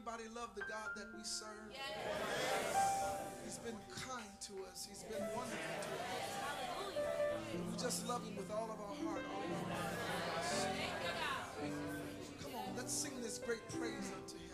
anybody love the God that we serve? He's been kind to us. He's been wonderful to us. We just love him with all of our heart, all of our mind. Come on, let's sing this great praise unto him.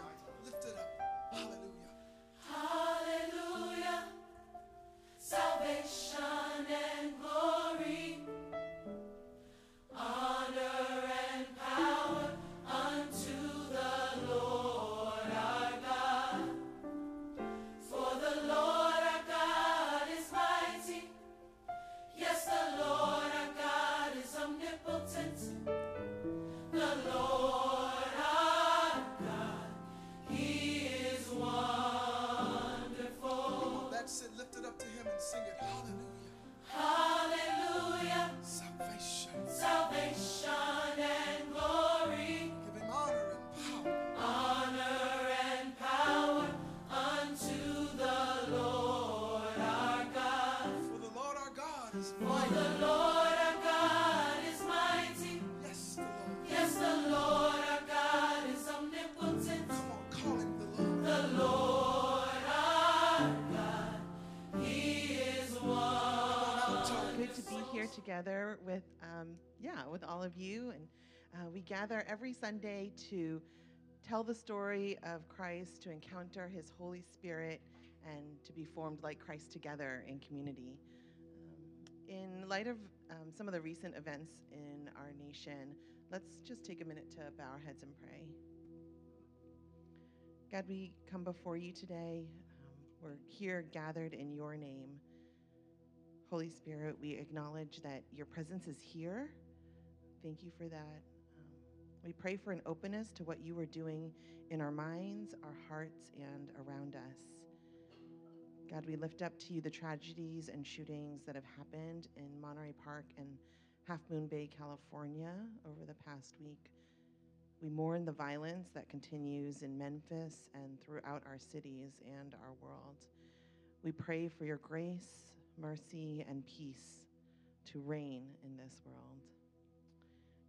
Every Sunday to tell the story of Christ, to encounter His Holy Spirit, and to be formed like Christ together in community. Um, in light of um, some of the recent events in our nation, let's just take a minute to bow our heads and pray. God, we come before you today. Um, we're here gathered in your name. Holy Spirit, we acknowledge that your presence is here. Thank you for that. We pray for an openness to what you are doing in our minds, our hearts, and around us. God, we lift up to you the tragedies and shootings that have happened in Monterey Park and Half Moon Bay, California over the past week. We mourn the violence that continues in Memphis and throughout our cities and our world. We pray for your grace, mercy, and peace to reign in this world.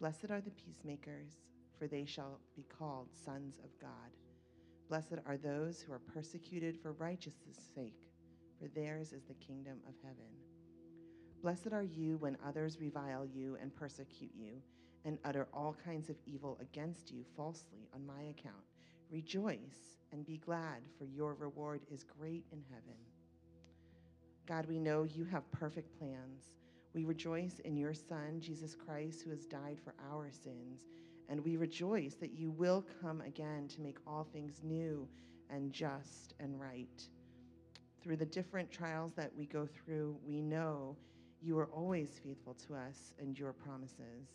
Blessed are the peacemakers, for they shall be called sons of God. Blessed are those who are persecuted for righteousness' sake, for theirs is the kingdom of heaven. Blessed are you when others revile you and persecute you and utter all kinds of evil against you falsely on my account. Rejoice and be glad, for your reward is great in heaven. God, we know you have perfect plans. We rejoice in your Son, Jesus Christ, who has died for our sins. And we rejoice that you will come again to make all things new and just and right. Through the different trials that we go through, we know you are always faithful to us and your promises.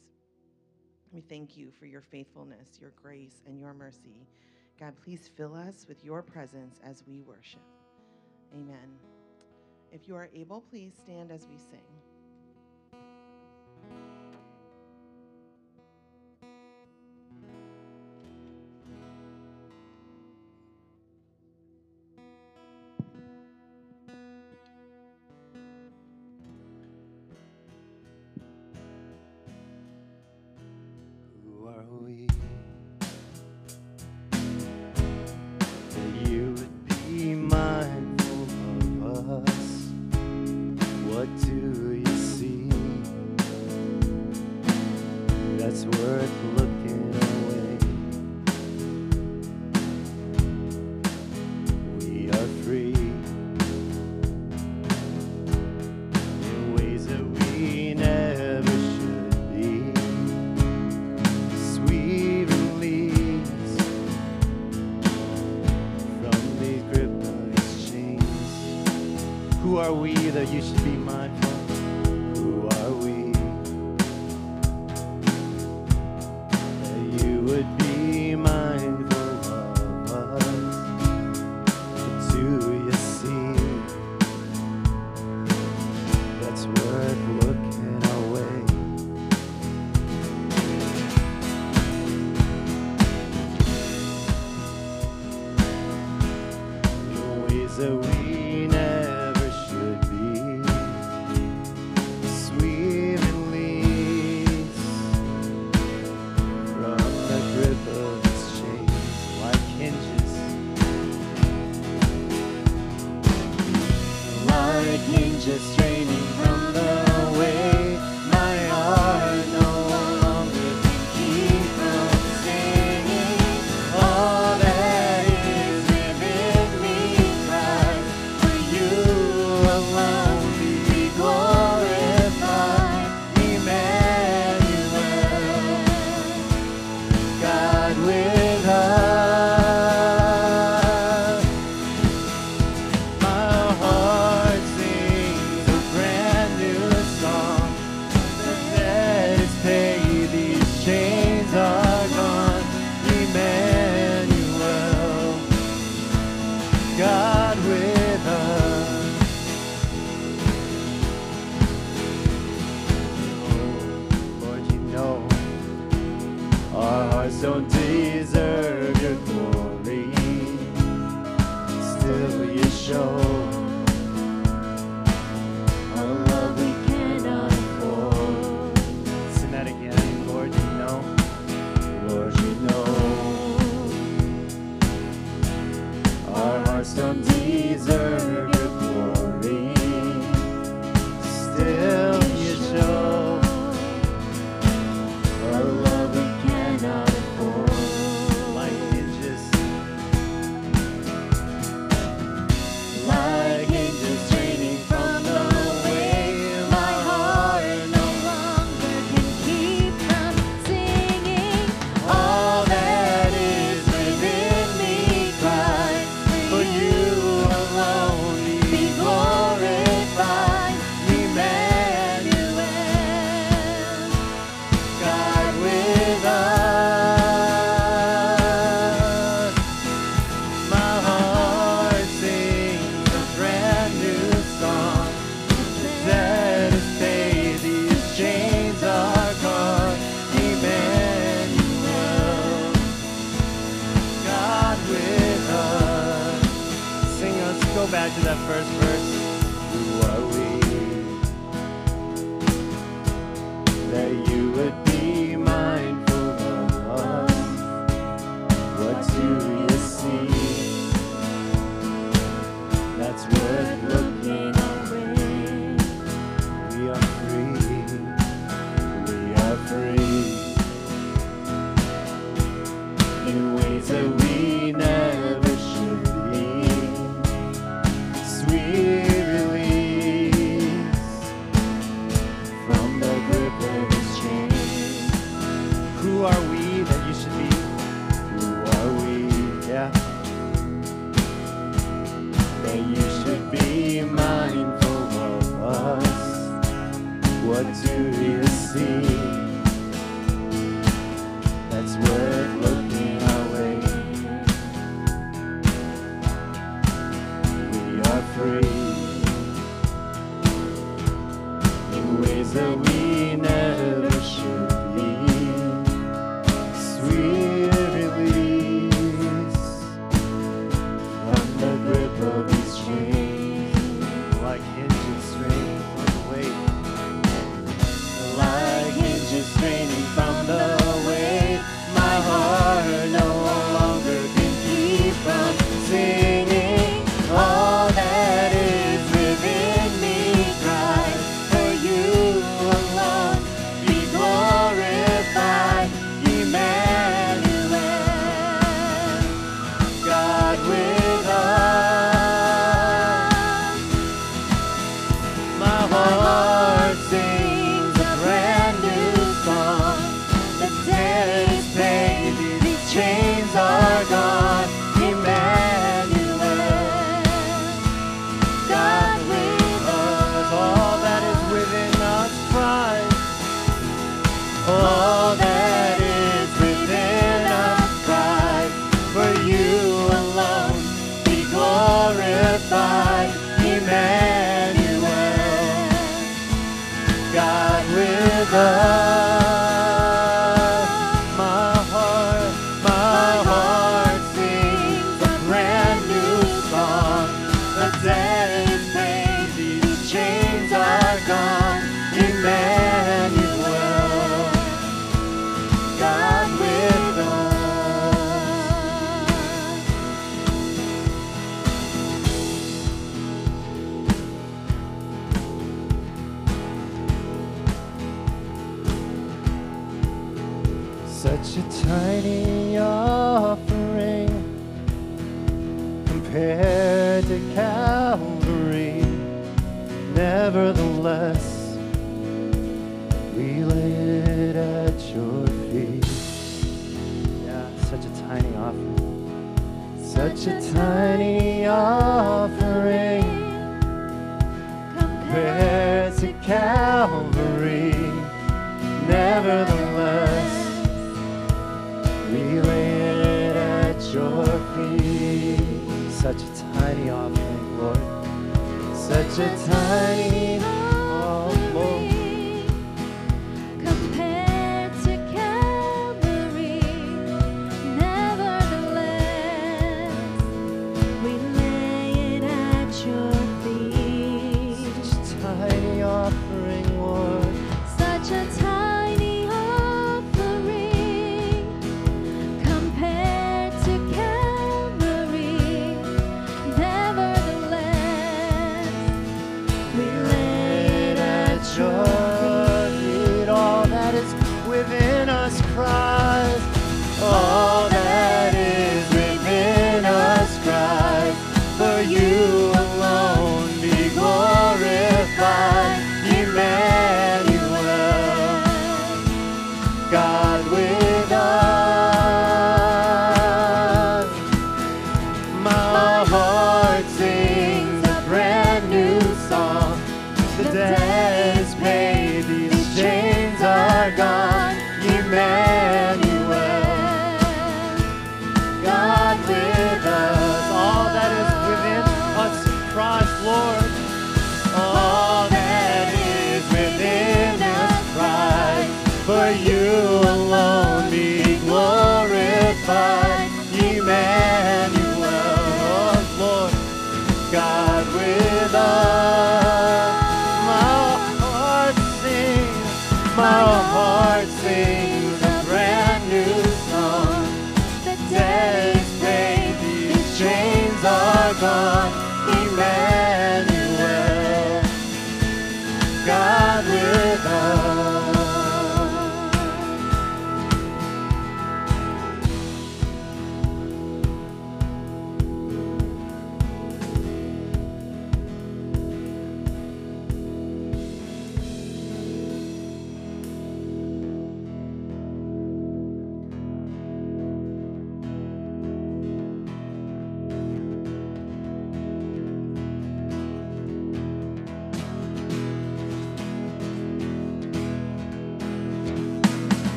We thank you for your faithfulness, your grace, and your mercy. God, please fill us with your presence as we worship. Amen. If you are able, please stand as we sing.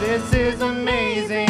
This is amazing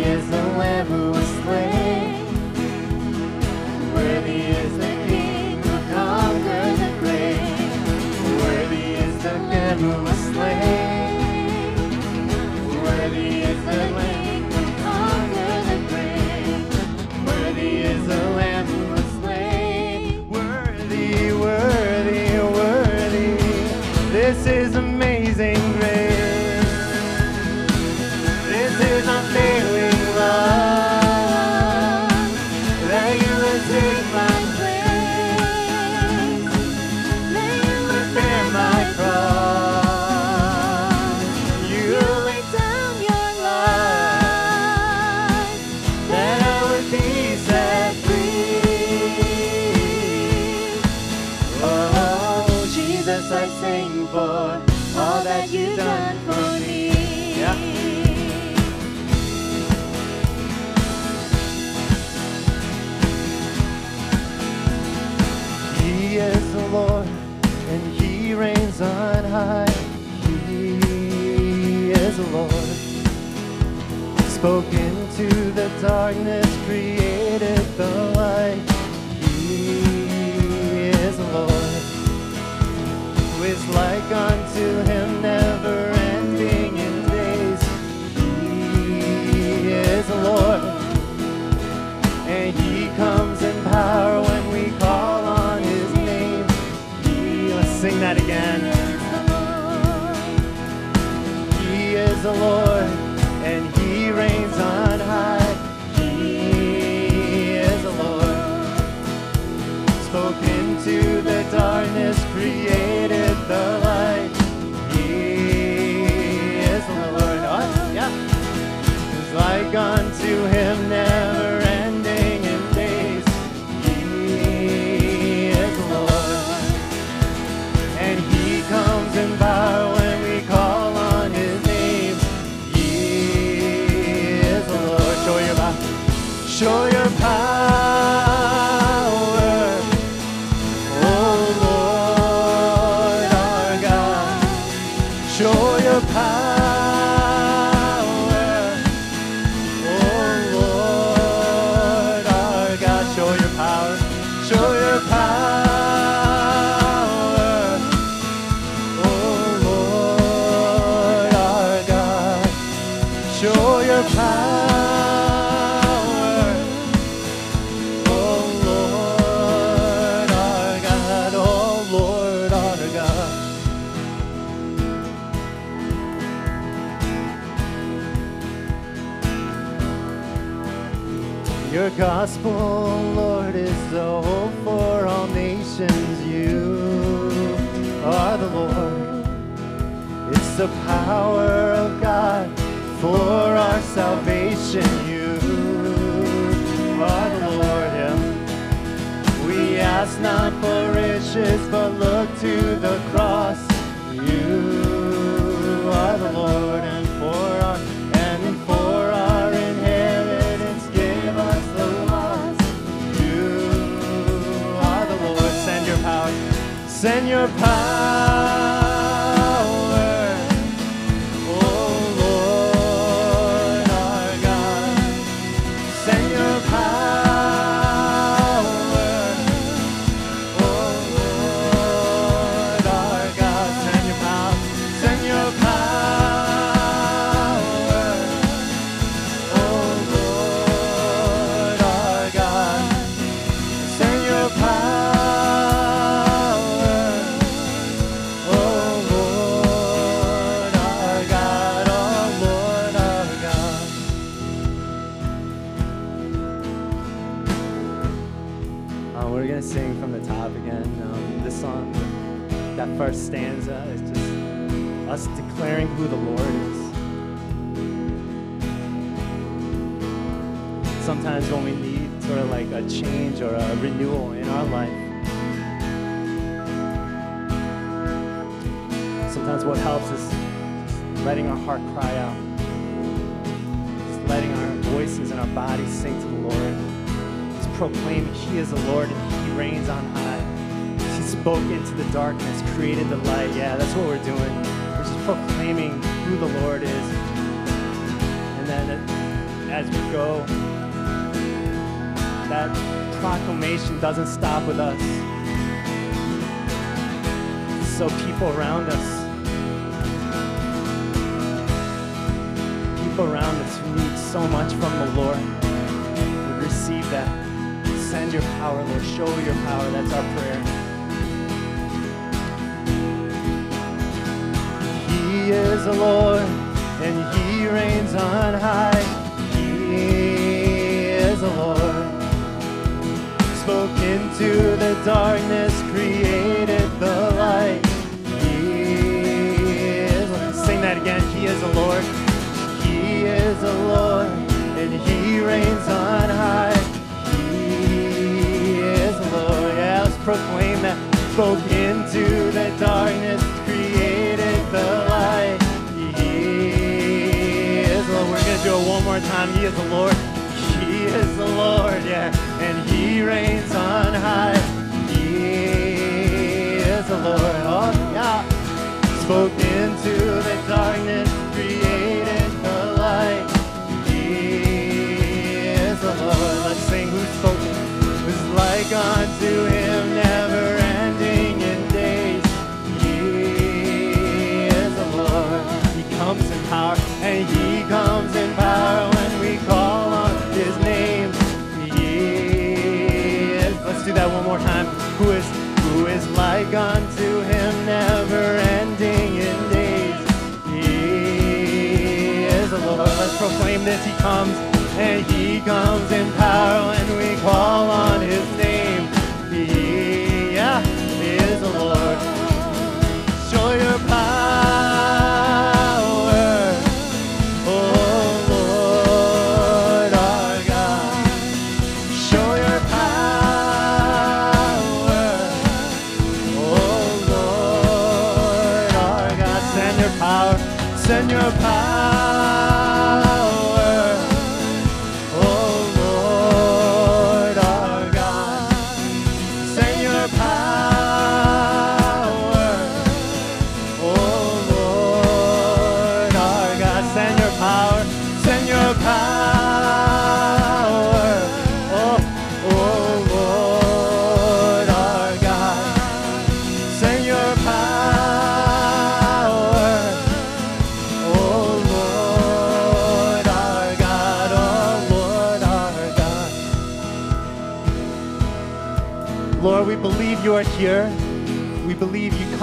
years, no who was slain. spoke into the darkness, created the light. He is Lord, who is like unto and power of God for our salvation. You are the Lord. We ask not for riches, but look to the cross. You are the Lord, and for our and for our inheritance, give us the lost. You are the Lord. Send your power. Send your power. Change or a renewal in our life, sometimes what helps is letting our heart cry out, just letting our voices and our bodies sing to the Lord just proclaiming He is the Lord and He reigns on high. He spoke into the darkness, created the light. Yeah, that's what we're doing. We're just proclaiming who the Lord is. And then as we go, that proclamation doesn't stop with us. So people around us, people around us who need so much from the Lord would receive that. Send your power, Lord. Show your power. That's our prayer. He is the Lord, and He reigns on high. He is the Lord. Spoke into the darkness, created the light. He is. Sing that again. He is the Lord. He is the Lord, and He reigns on high. He is the Lord. Yeah, let's proclaim that. Spoke into the darkness, created the light. He is the Lord. We're gonna do it one more time. He is the Lord. He is the Lord. Yeah, He reigns on high. He is the Lord. Oh yeah spoke into the darkness, created the light. He is the Lord. Let's sing who spoke was like that one more time. Who is who is like unto him, never ending in days. He is the Lord. Let's proclaim this. He comes, and he comes in power when we call on his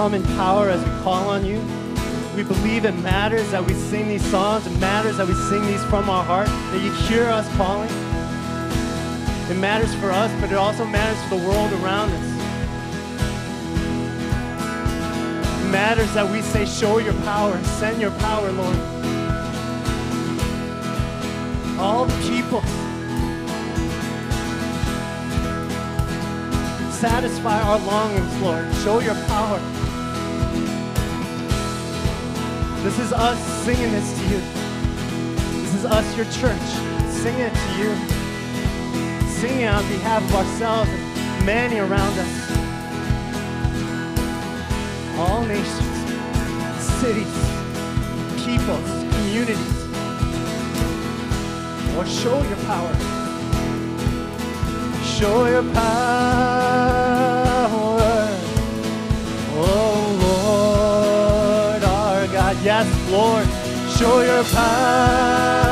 come in power as we call on you. We believe it matters that we sing these songs. It matters that we sing these from our heart, that you hear us calling. It matters for us, but it also matters for the world around us. It matters that we say, Show your power, send your power, Lord. All the people satisfy our longings, Lord. Show your power. This is us singing this to you. This is us, your church, singing it to you. Singing on behalf of ourselves and many around us. All nations, cities, peoples, communities. Or show your power. Show your power. Yes, Lord, show your power.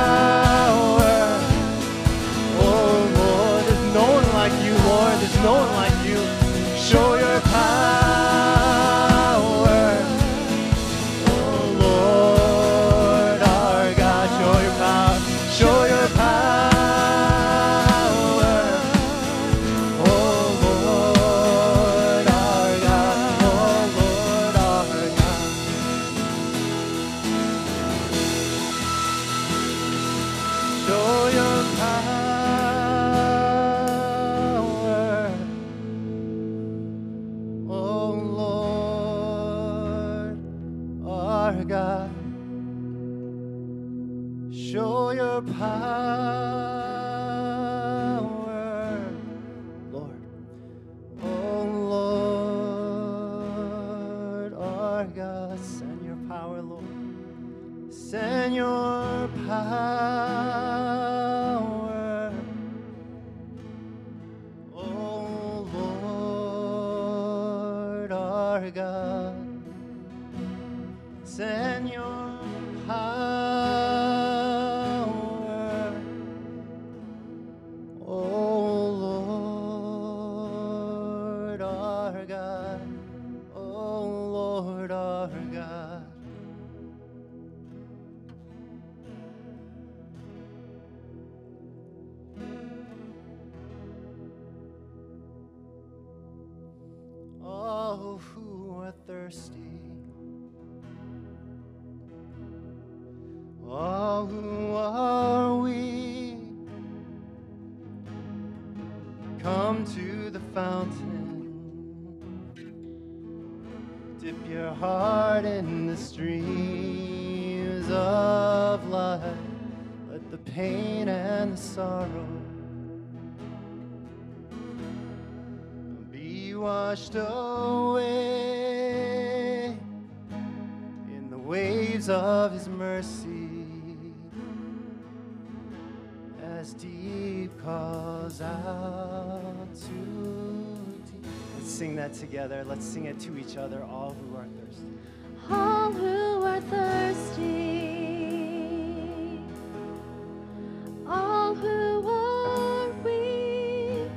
Come to the fountain. Dip your heart in the streams of life. Let the pain and the sorrow be washed away in the waves of His mercy. as deep calls out to deep. Let's sing that together. Let's sing it to each other, all who are thirsty. All who are thirsty. All who are weak.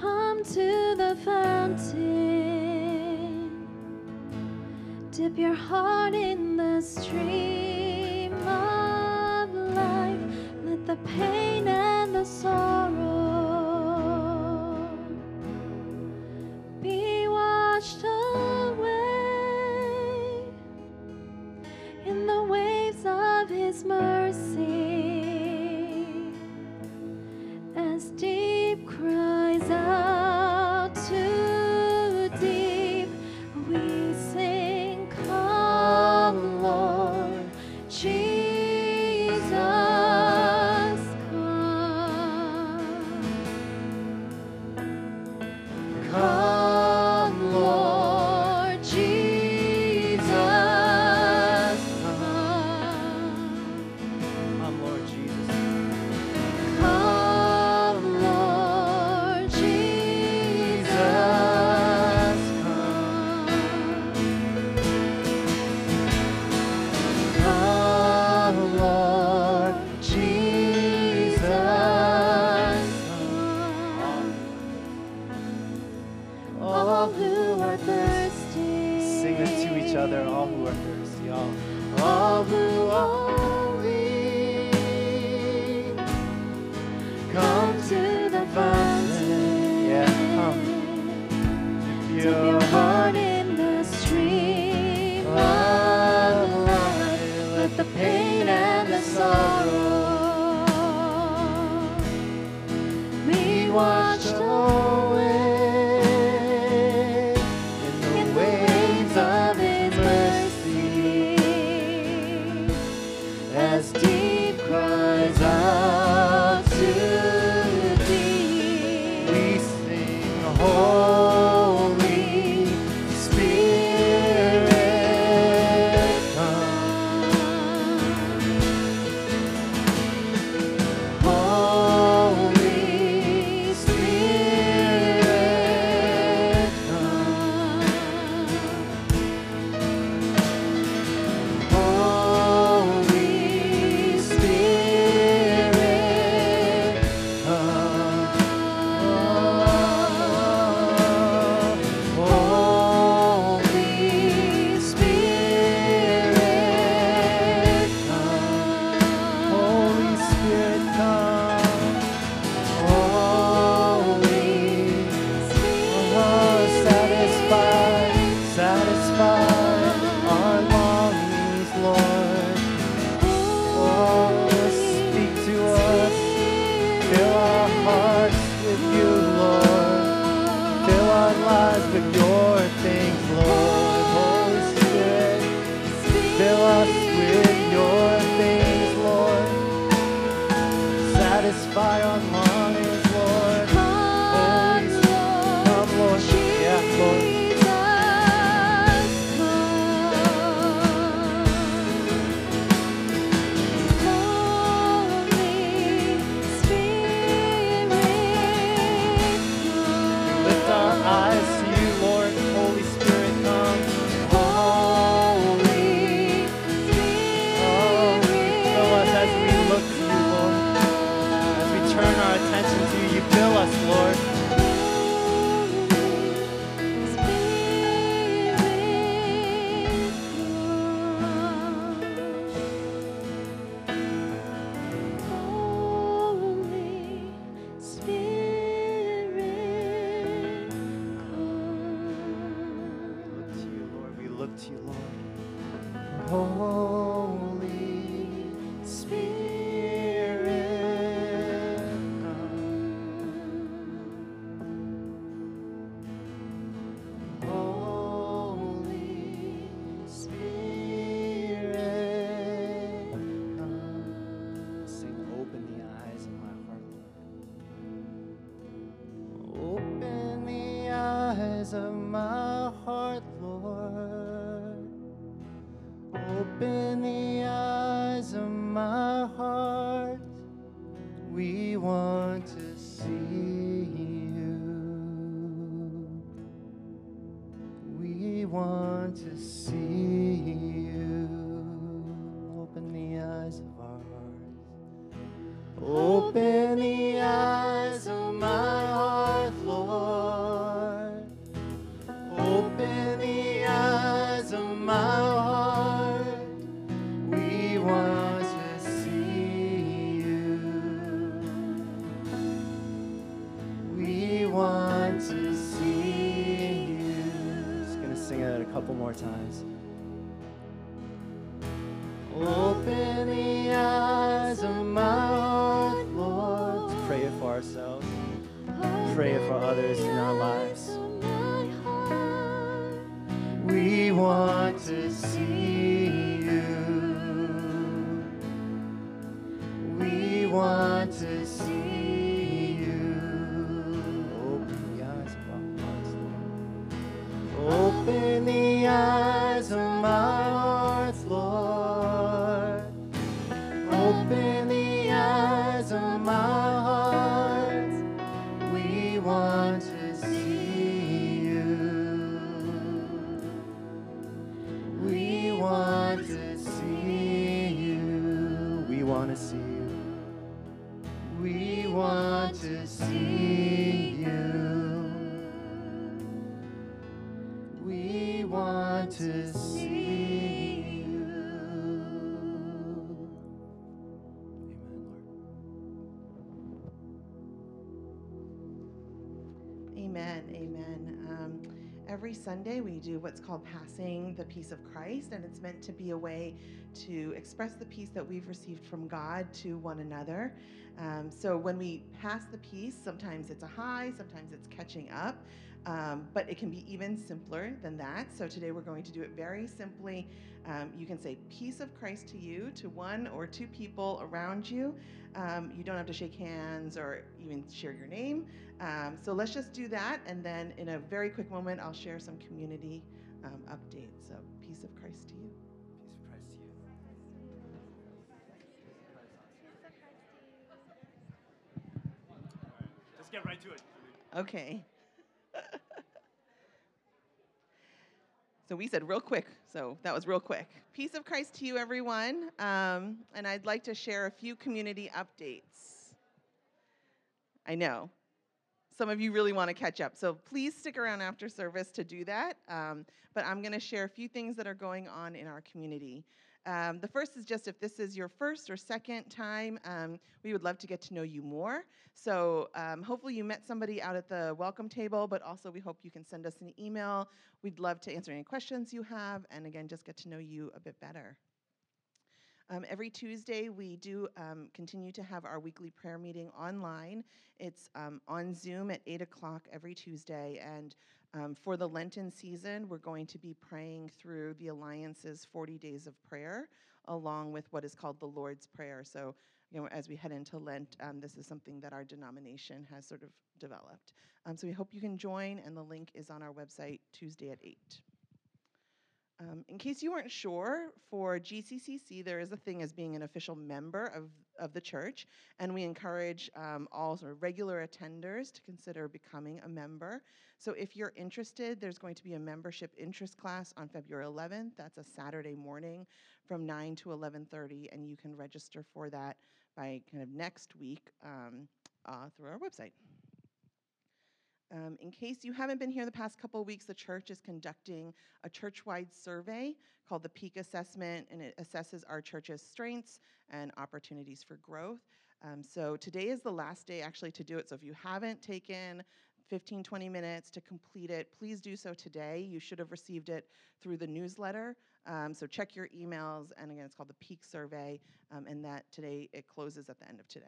Come to the fountain. Dip your heart in the stream. Sunday, we do what's called passing the peace of Christ, and it's meant to be a way to express the peace that we've received from God to one another. Um, so when we pass the peace, sometimes it's a hi, sometimes it's catching up, um, but it can be even simpler than that. So today we're going to do it very simply. Um, you can say peace of Christ to you, to one or two people around you. Um, you don't have to shake hands or even share your name. Um, so let's just do that, and then in a very quick moment, I'll share some community um, updates. So peace of Christ to you. Peace of Christ to you. Just get right to it. Okay. So we said real quick, so that was real quick. Peace of Christ to you, everyone. Um, and I'd like to share a few community updates. I know. Some of you really want to catch up. So please stick around after service to do that. Um, but I'm going to share a few things that are going on in our community. Um, the first is just if this is your first or second time, um, we would love to get to know you more. So um, hopefully you met somebody out at the welcome table, but also we hope you can send us an email. We'd love to answer any questions you have, and again, just get to know you a bit better. Um, every Tuesday, we do um, continue to have our weekly prayer meeting online. It's um, on Zoom at 8 o'clock every Tuesday. And um, for the Lenten season, we're going to be praying through the Alliance's 40 days of prayer, along with what is called the Lord's Prayer. So, you know, as we head into Lent, um, this is something that our denomination has sort of developed. Um, so we hope you can join, and the link is on our website Tuesday at 8. Um, in case you weren't sure, for GCCC, there is a thing as being an official member of, of the church, and we encourage um, all sort of regular attenders to consider becoming a member. So if you're interested, there's going to be a membership interest class on February 11th. That's a Saturday morning from 9 to 11:30, and you can register for that by kind of next week um, uh, through our website. Um, in case you haven't been here the past couple weeks, the church is conducting a church wide survey called the Peak Assessment, and it assesses our church's strengths and opportunities for growth. Um, so today is the last day actually to do it. So if you haven't taken 15, 20 minutes to complete it, please do so today. You should have received it through the newsletter. Um, so check your emails. And again, it's called the Peak Survey, um, and that today it closes at the end of today.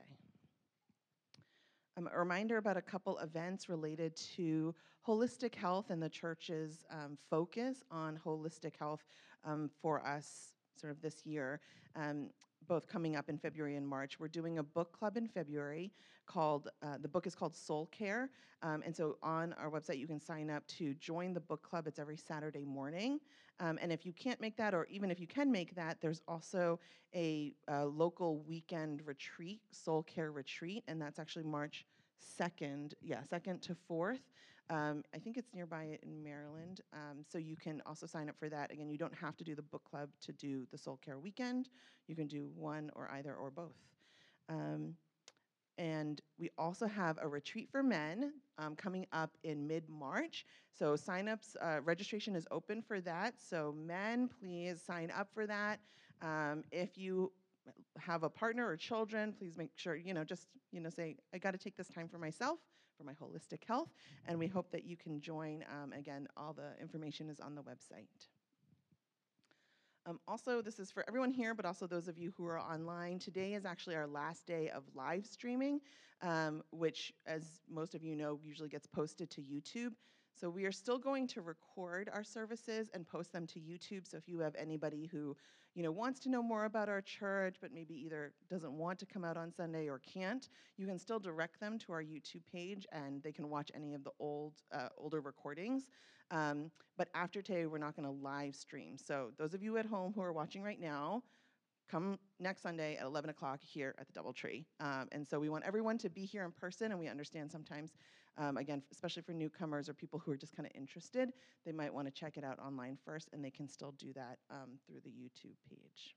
Um, a reminder about a couple events related to holistic health and the church's um, focus on holistic health um, for us sort of this year, um, both coming up in February and March. We're doing a book club in February called, uh, the book is called Soul Care. Um, and so on our website, you can sign up to join the book club. It's every Saturday morning. Um, and if you can't make that, or even if you can make that, there's also a, a local weekend retreat, Soul Care Retreat, and that's actually March 2nd, yeah, 2nd to 4th. Um, I think it's nearby in Maryland. Um, so you can also sign up for that. Again, you don't have to do the book club to do the Soul Care Weekend. You can do one or either or both. Um, and we also have a retreat for men um, coming up in mid March. So, signups, uh, registration is open for that. So, men, please sign up for that. Um, if you have a partner or children, please make sure, you know, just, you know, say, I got to take this time for myself, for my holistic health. And we hope that you can join. Um, again, all the information is on the website. Um, also, this is for everyone here, but also those of you who are online. Today is actually our last day of live streaming, um, which, as most of you know, usually gets posted to YouTube. So we are still going to record our services and post them to YouTube. So if you have anybody who, you know, wants to know more about our church, but maybe either doesn't want to come out on Sunday or can't, you can still direct them to our YouTube page, and they can watch any of the old, uh, older recordings. Um, but after today, we're not going to live stream. So those of you at home who are watching right now, come next Sunday at 11 o'clock here at the Doubletree. Um, and so we want everyone to be here in person, and we understand sometimes, um, again, especially for newcomers or people who are just kind of interested, they might want to check it out online first, and they can still do that um, through the YouTube page.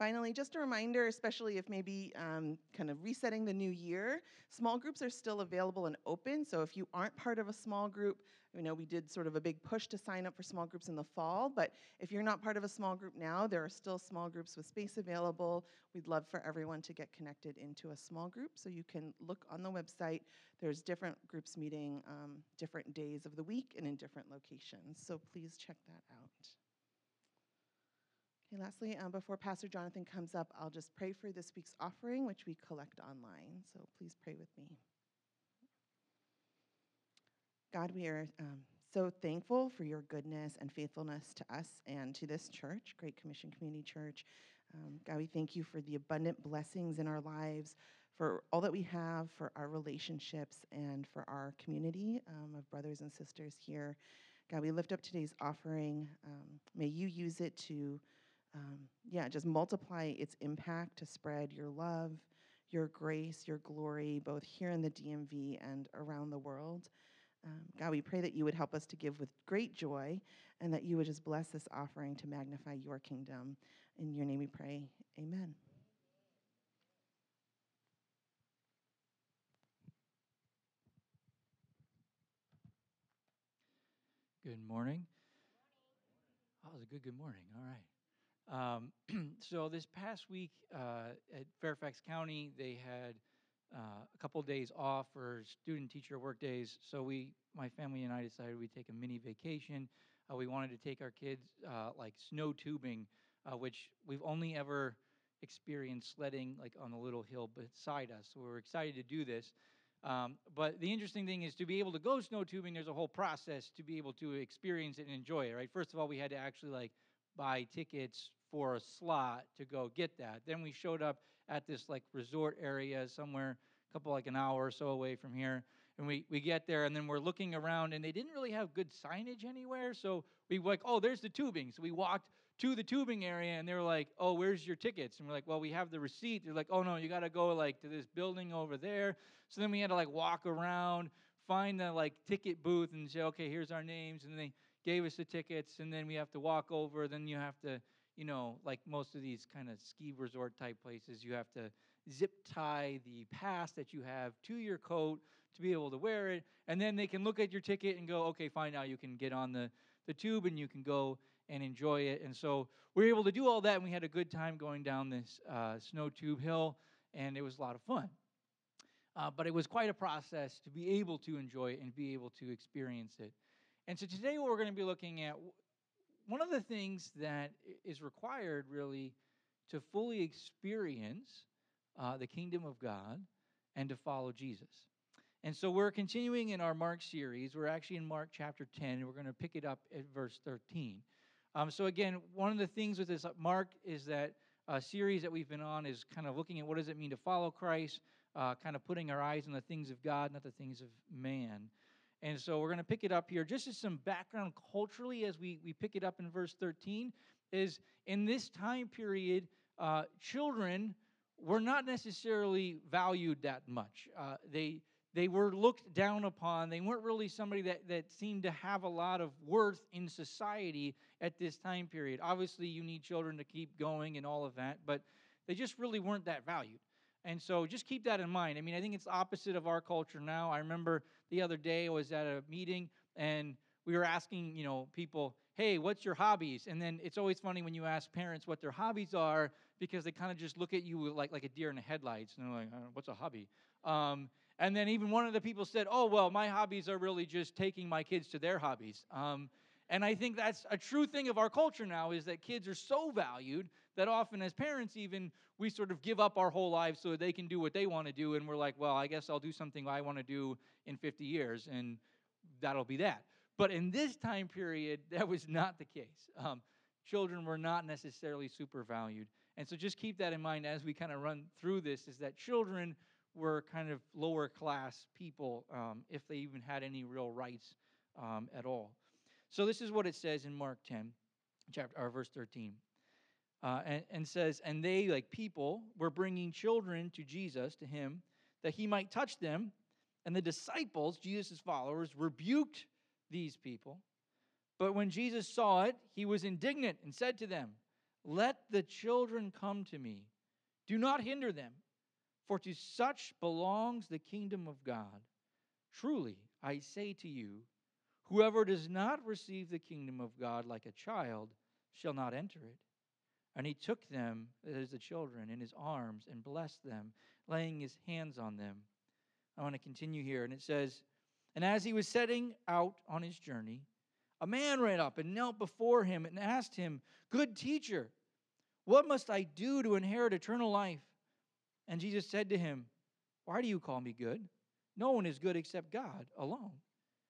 Finally, just a reminder, especially if maybe um, kind of resetting the new year, small groups are still available and open. So if you aren't part of a small group, you know, we did sort of a big push to sign up for small groups in the fall, but if you're not part of a small group now, there are still small groups with space available. We'd love for everyone to get connected into a small group. So you can look on the website. There's different groups meeting um, different days of the week and in different locations. So please check that out. Okay, lastly, um, before Pastor Jonathan comes up, I'll just pray for this week's offering, which we collect online. So please pray with me. God, we are um, so thankful for your goodness and faithfulness to us and to this church, Great Commission Community Church. Um, God, we thank you for the abundant blessings in our lives, for all that we have, for our relationships, and for our community um, of brothers and sisters here. God, we lift up today's offering. Um, may you use it to um, yeah, just multiply its impact to spread your love, your grace, your glory, both here in the DMV and around the world. Um, God, we pray that you would help us to give with great joy and that you would just bless this offering to magnify your kingdom. In your name we pray. Amen. Good morning. It was a good good morning. All right. Um, so this past week uh, at Fairfax County, they had uh, a couple days off for student teacher work days. So we, my family and I decided we'd take a mini vacation. Uh, we wanted to take our kids uh, like snow tubing, uh, which we've only ever experienced sledding like on a little hill beside us. So we were excited to do this. Um, but the interesting thing is to be able to go snow tubing, there's a whole process to be able to experience it and enjoy it, right? First of all, we had to actually like buy tickets for a slot to go get that. Then we showed up at this like resort area somewhere a couple like an hour or so away from here. And we, we get there and then we're looking around and they didn't really have good signage anywhere. So we like, oh, there's the tubing. So we walked to the tubing area and they were like, oh, where's your tickets? And we're like, well, we have the receipt. They're like, oh no, you got to go like to this building over there. So then we had to like walk around, find the like ticket booth and say, okay, here's our names. And they gave us the tickets and then we have to walk over. Then you have to you know, like most of these kind of ski resort type places, you have to zip tie the pass that you have to your coat to be able to wear it. And then they can look at your ticket and go, okay, fine, now you can get on the, the tube and you can go and enjoy it. And so we were able to do all that, and we had a good time going down this uh, snow tube hill, and it was a lot of fun. Uh, but it was quite a process to be able to enjoy it and be able to experience it. And so today, what we're going to be looking at, one of the things that is required really to fully experience uh, the kingdom of God and to follow Jesus. And so we're continuing in our Mark series. We're actually in Mark chapter 10, and we're going to pick it up at verse 13. Um, so, again, one of the things with this uh, Mark is that a series that we've been on is kind of looking at what does it mean to follow Christ, uh, kind of putting our eyes on the things of God, not the things of man. And so we're going to pick it up here. Just as some background culturally, as we, we pick it up in verse 13, is in this time period, uh, children were not necessarily valued that much. Uh, they they were looked down upon. They weren't really somebody that, that seemed to have a lot of worth in society at this time period. Obviously, you need children to keep going and all of that, but they just really weren't that valued. And so just keep that in mind. I mean, I think it's opposite of our culture now. I remember the other day I was at a meeting and we were asking, you know, people, hey, what's your hobbies? And then it's always funny when you ask parents what their hobbies are because they kind of just look at you like, like a deer in the headlights. And they're like, what's a hobby? Um, and then even one of the people said, oh, well, my hobbies are really just taking my kids to their hobbies. Um, and I think that's a true thing of our culture now is that kids are so valued that often as parents even we sort of give up our whole lives so they can do what they want to do and we're like, well, I guess I'll do something I want to do in 50 years and that'll be that. But in this time period, that was not the case. Um, children were not necessarily super valued. And so just keep that in mind as we kind of run through this is that children were kind of lower class people um, if they even had any real rights um, at all. So this is what it says in Mark 10, chapter or verse 13. Uh, and, and says, And they, like people, were bringing children to Jesus, to him, that he might touch them. And the disciples, Jesus' followers, rebuked these people. But when Jesus saw it, he was indignant and said to them, Let the children come to me. Do not hinder them, for to such belongs the kingdom of God. Truly, I say to you, whoever does not receive the kingdom of God like a child shall not enter it. And he took them, that is the children, in his arms and blessed them, laying his hands on them. I want to continue here. And it says, And as he was setting out on his journey, a man ran up and knelt before him and asked him, Good teacher, what must I do to inherit eternal life? And Jesus said to him, Why do you call me good? No one is good except God alone.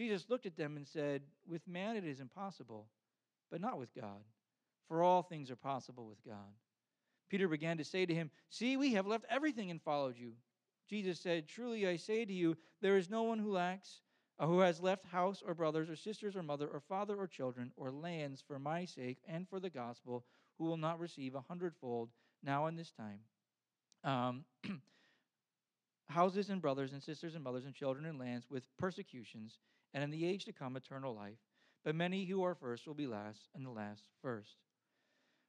Jesus looked at them and said, With man it is impossible, but not with God, for all things are possible with God. Peter began to say to him, See, we have left everything and followed you. Jesus said, Truly I say to you, there is no one who lacks uh, who has left house or brothers or sisters or mother or father or children or lands for my sake and for the gospel, who will not receive a hundredfold now in this time. Um, houses and brothers and sisters and mothers and children and lands with persecutions, and in the age to come, eternal life. But many who are first will be last, and the last first.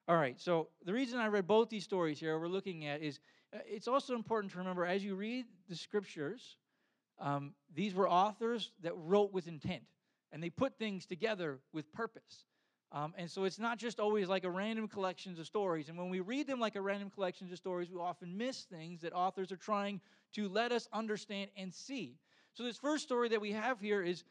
All right, so the reason I read both these stories here we're looking at is uh, it's also important to remember as you read the scriptures, um, these were authors that wrote with intent, and they put things together with purpose. Um, and so it's not just always like a random collections of stories. And when we read them like a random collections of stories, we often miss things that authors are trying to let us understand and see. So this first story that we have here is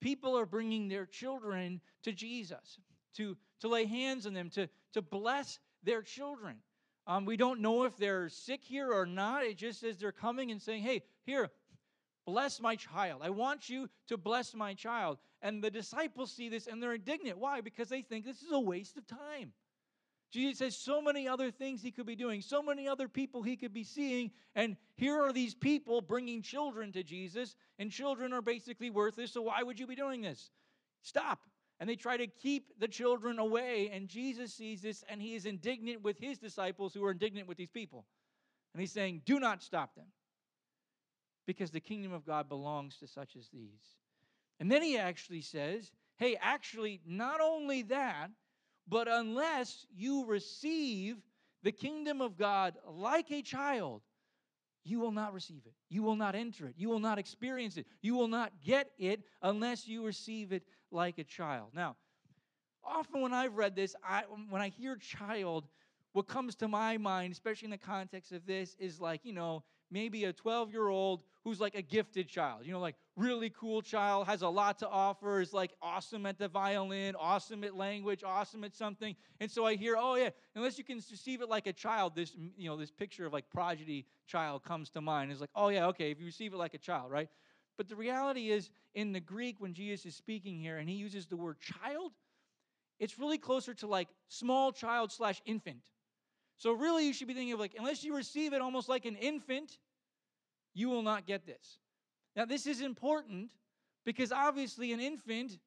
people are bringing their children to Jesus to, to lay hands on them, to, to bless their children. Um, we don't know if they're sick here or not. It just says they're coming and saying, hey, here, Bless my child. I want you to bless my child. And the disciples see this and they're indignant. Why? Because they think this is a waste of time. Jesus has so many other things he could be doing, so many other people he could be seeing. And here are these people bringing children to Jesus, and children are basically worthless. So why would you be doing this? Stop. And they try to keep the children away. And Jesus sees this and he is indignant with his disciples who are indignant with these people. And he's saying, Do not stop them because the kingdom of God belongs to such as these. And then he actually says, Hey, actually, not only that, but unless you receive the kingdom of God like a child, you will not receive it. You will not enter it. You will not experience it. You will not get it unless you receive it like a child. Now, often when I've read this, I, when I hear child, what comes to my mind, especially in the context of this, is like, you know, maybe a 12 year old who's like a gifted child, you know, like really cool child, has a lot to offer, is like awesome at the violin, awesome at language, awesome at something. And so I hear, oh yeah, unless you can receive it like a child, this, you know, this picture of like prodigy child comes to mind. It's like, oh yeah, okay, if you receive it like a child, right? But the reality is, in the Greek, when Jesus is speaking here and he uses the word child, it's really closer to like small child slash infant. So, really, you should be thinking of like, unless you receive it almost like an infant, you will not get this. Now, this is important because obviously an infant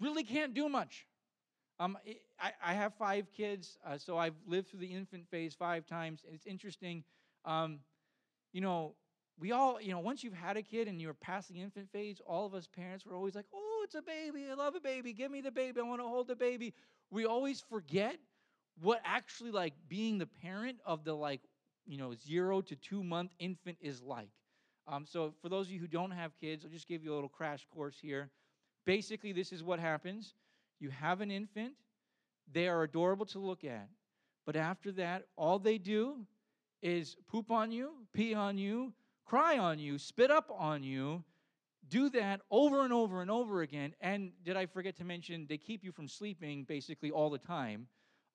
really can't do much. Um, I, I have five kids, uh, so I've lived through the infant phase five times. It's interesting. Um, you know, we all, you know, once you've had a kid and you're past the infant phase, all of us parents were always like, oh, it's a baby. I love a baby. Give me the baby. I want to hold the baby. We always forget what actually like being the parent of the like you know zero to two month infant is like. Um, so for those of you who don't have kids i'll just give you a little crash course here. Basically this is what happens. You have an infant. They are adorable to look at. But after that all they do is poop on you pee on you cry on you spit up on you do that over and over and over again. And did i forget to mention they keep you from sleeping basically all the time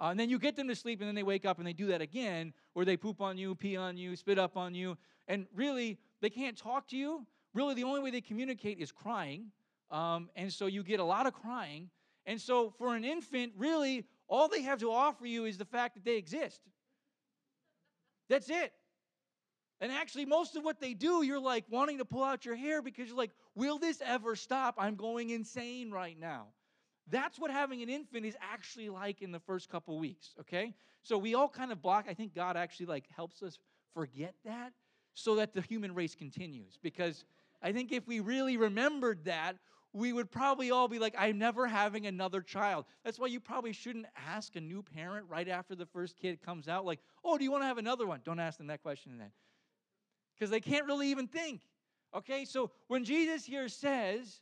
uh, and then you get them to sleep, and then they wake up and they do that again, where they poop on you, pee on you, spit up on you. And really, they can't talk to you. Really, the only way they communicate is crying. Um, and so you get a lot of crying. And so for an infant, really, all they have to offer you is the fact that they exist. That's it. And actually, most of what they do, you're like wanting to pull out your hair because you're like, will this ever stop? I'm going insane right now. That's what having an infant is actually like in the first couple weeks, okay? So we all kind of block. I think God actually like helps us forget that so that the human race continues because I think if we really remembered that, we would probably all be like, I'm never having another child. That's why you probably shouldn't ask a new parent right after the first kid comes out, like, oh, do you want to have another one? Don't ask them that question then. Because they can't really even think. Okay, so when Jesus here says,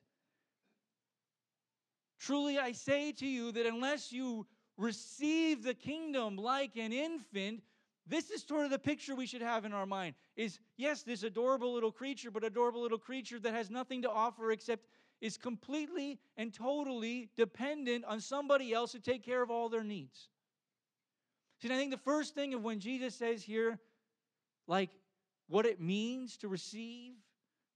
Truly I say to you that unless you receive the kingdom like an infant, this is sort of the picture we should have in our mind is yes this adorable little creature but adorable little creature that has nothing to offer except is completely and totally dependent on somebody else to take care of all their needs. See i think the first thing of when jesus says here like what it means to receive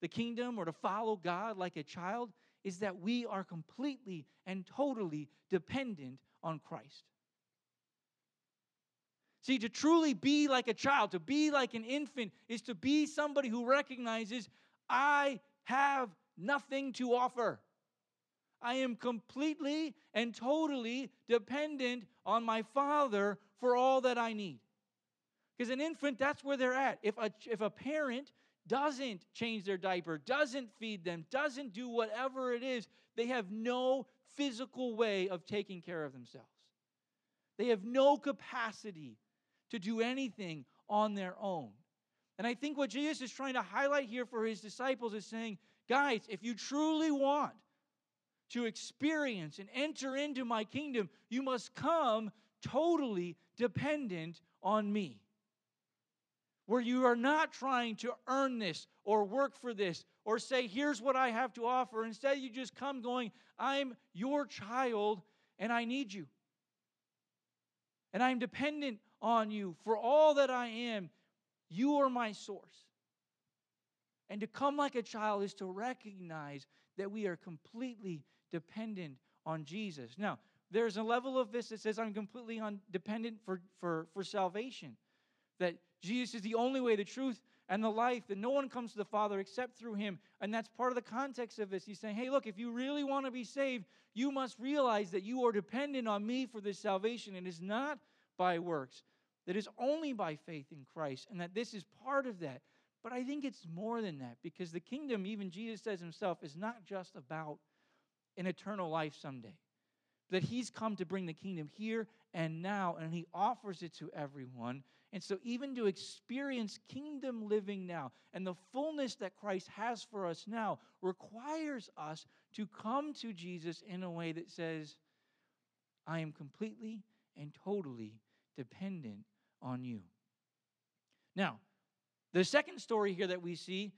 the kingdom or to follow god like a child is that we are completely and totally dependent on Christ. See, to truly be like a child, to be like an infant, is to be somebody who recognizes, I have nothing to offer. I am completely and totally dependent on my Father for all that I need. Because an infant, that's where they're at. If a, if a parent doesn't change their diaper, doesn't feed them, doesn't do whatever it is, they have no physical way of taking care of themselves. They have no capacity to do anything on their own. And I think what Jesus is trying to highlight here for his disciples is saying, guys, if you truly want to experience and enter into my kingdom, you must come totally dependent on me where you are not trying to earn this or work for this or say, here's what I have to offer. Instead, you just come going, I'm your child and I need you. And I'm dependent on you for all that I am. You are my source. And to come like a child is to recognize that we are completely dependent on Jesus. Now, there's a level of this that says I'm completely dependent for, for, for salvation, that Jesus is the only way, the truth, and the life, that no one comes to the Father except through him. And that's part of the context of this. He's saying, hey, look, if you really want to be saved, you must realize that you are dependent on me for this salvation. It is not by works, that is only by faith in Christ, and that this is part of that. But I think it's more than that because the kingdom, even Jesus says himself, is not just about an eternal life someday. That he's come to bring the kingdom here and now, and he offers it to everyone. And so, even to experience kingdom living now and the fullness that Christ has for us now requires us to come to Jesus in a way that says, I am completely and totally dependent on you. Now, the second story here that we see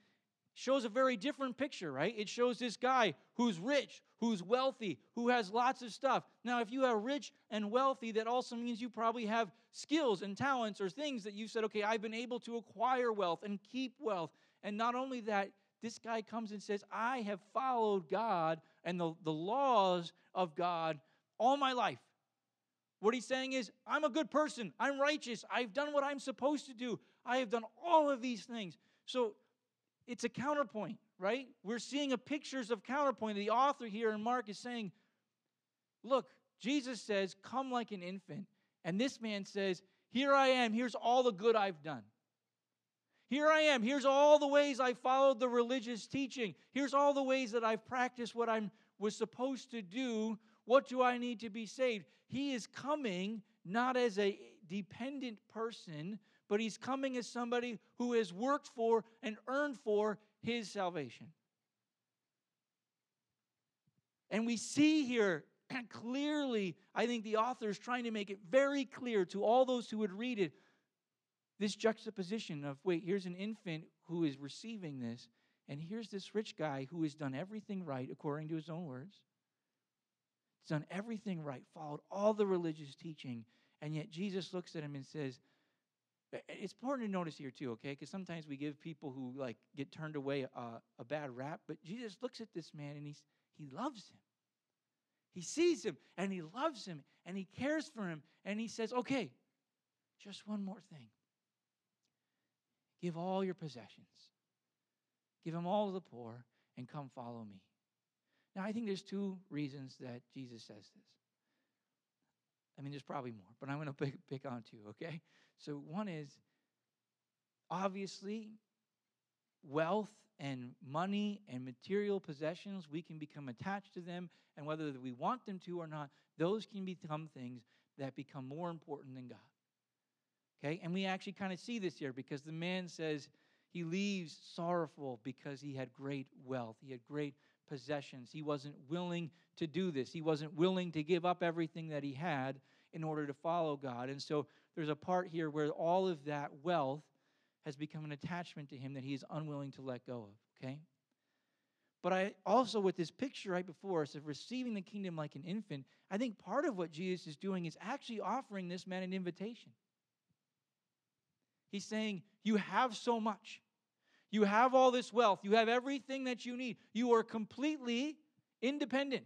shows a very different picture, right? It shows this guy who's rich, who's wealthy, who has lots of stuff. Now, if you are rich and wealthy, that also means you probably have skills and talents or things that you said, okay, I've been able to acquire wealth and keep wealth. And not only that, this guy comes and says, I have followed God and the, the laws of God all my life. What he's saying is, I'm a good person. I'm righteous. I've done what I'm supposed to do. I have done all of these things. So it's a counterpoint, right? We're seeing a pictures of counterpoint. The author here in Mark is saying, look, Jesus says, come like an infant. And this man says, here I am. Here's all the good I've done. Here I am. Here's all the ways I followed the religious teaching. Here's all the ways that I've practiced what I was supposed to do. What do I need to be saved? He is coming not as a dependent person, but he's coming as somebody who has worked for and earned for his salvation. And we see here clearly, I think the author is trying to make it very clear to all those who would read it this juxtaposition of wait, here's an infant who is receiving this, and here's this rich guy who has done everything right according to his own words. He's done everything right, followed all the religious teaching, and yet Jesus looks at him and says, it's important to notice here too, okay? Because sometimes we give people who like get turned away a, a bad rap, but Jesus looks at this man and he's he loves him. He sees him and he loves him and he cares for him and he says, "Okay, just one more thing. Give all your possessions. Give them all to the poor and come follow me." Now, I think there's two reasons that Jesus says this. I mean, there's probably more, but I'm going to pick, pick on two, okay? So, one is obviously wealth and money and material possessions, we can become attached to them, and whether we want them to or not, those can become things that become more important than God. Okay? And we actually kind of see this here because the man says he leaves sorrowful because he had great wealth, he had great possessions. He wasn't willing to do this, he wasn't willing to give up everything that he had in order to follow God. And so there's a part here where all of that wealth has become an attachment to him that he is unwilling to let go of, okay? But I also, with this picture right before us of receiving the kingdom like an infant, I think part of what Jesus is doing is actually offering this man an invitation. He's saying, You have so much. You have all this wealth. You have everything that you need. You are completely independent.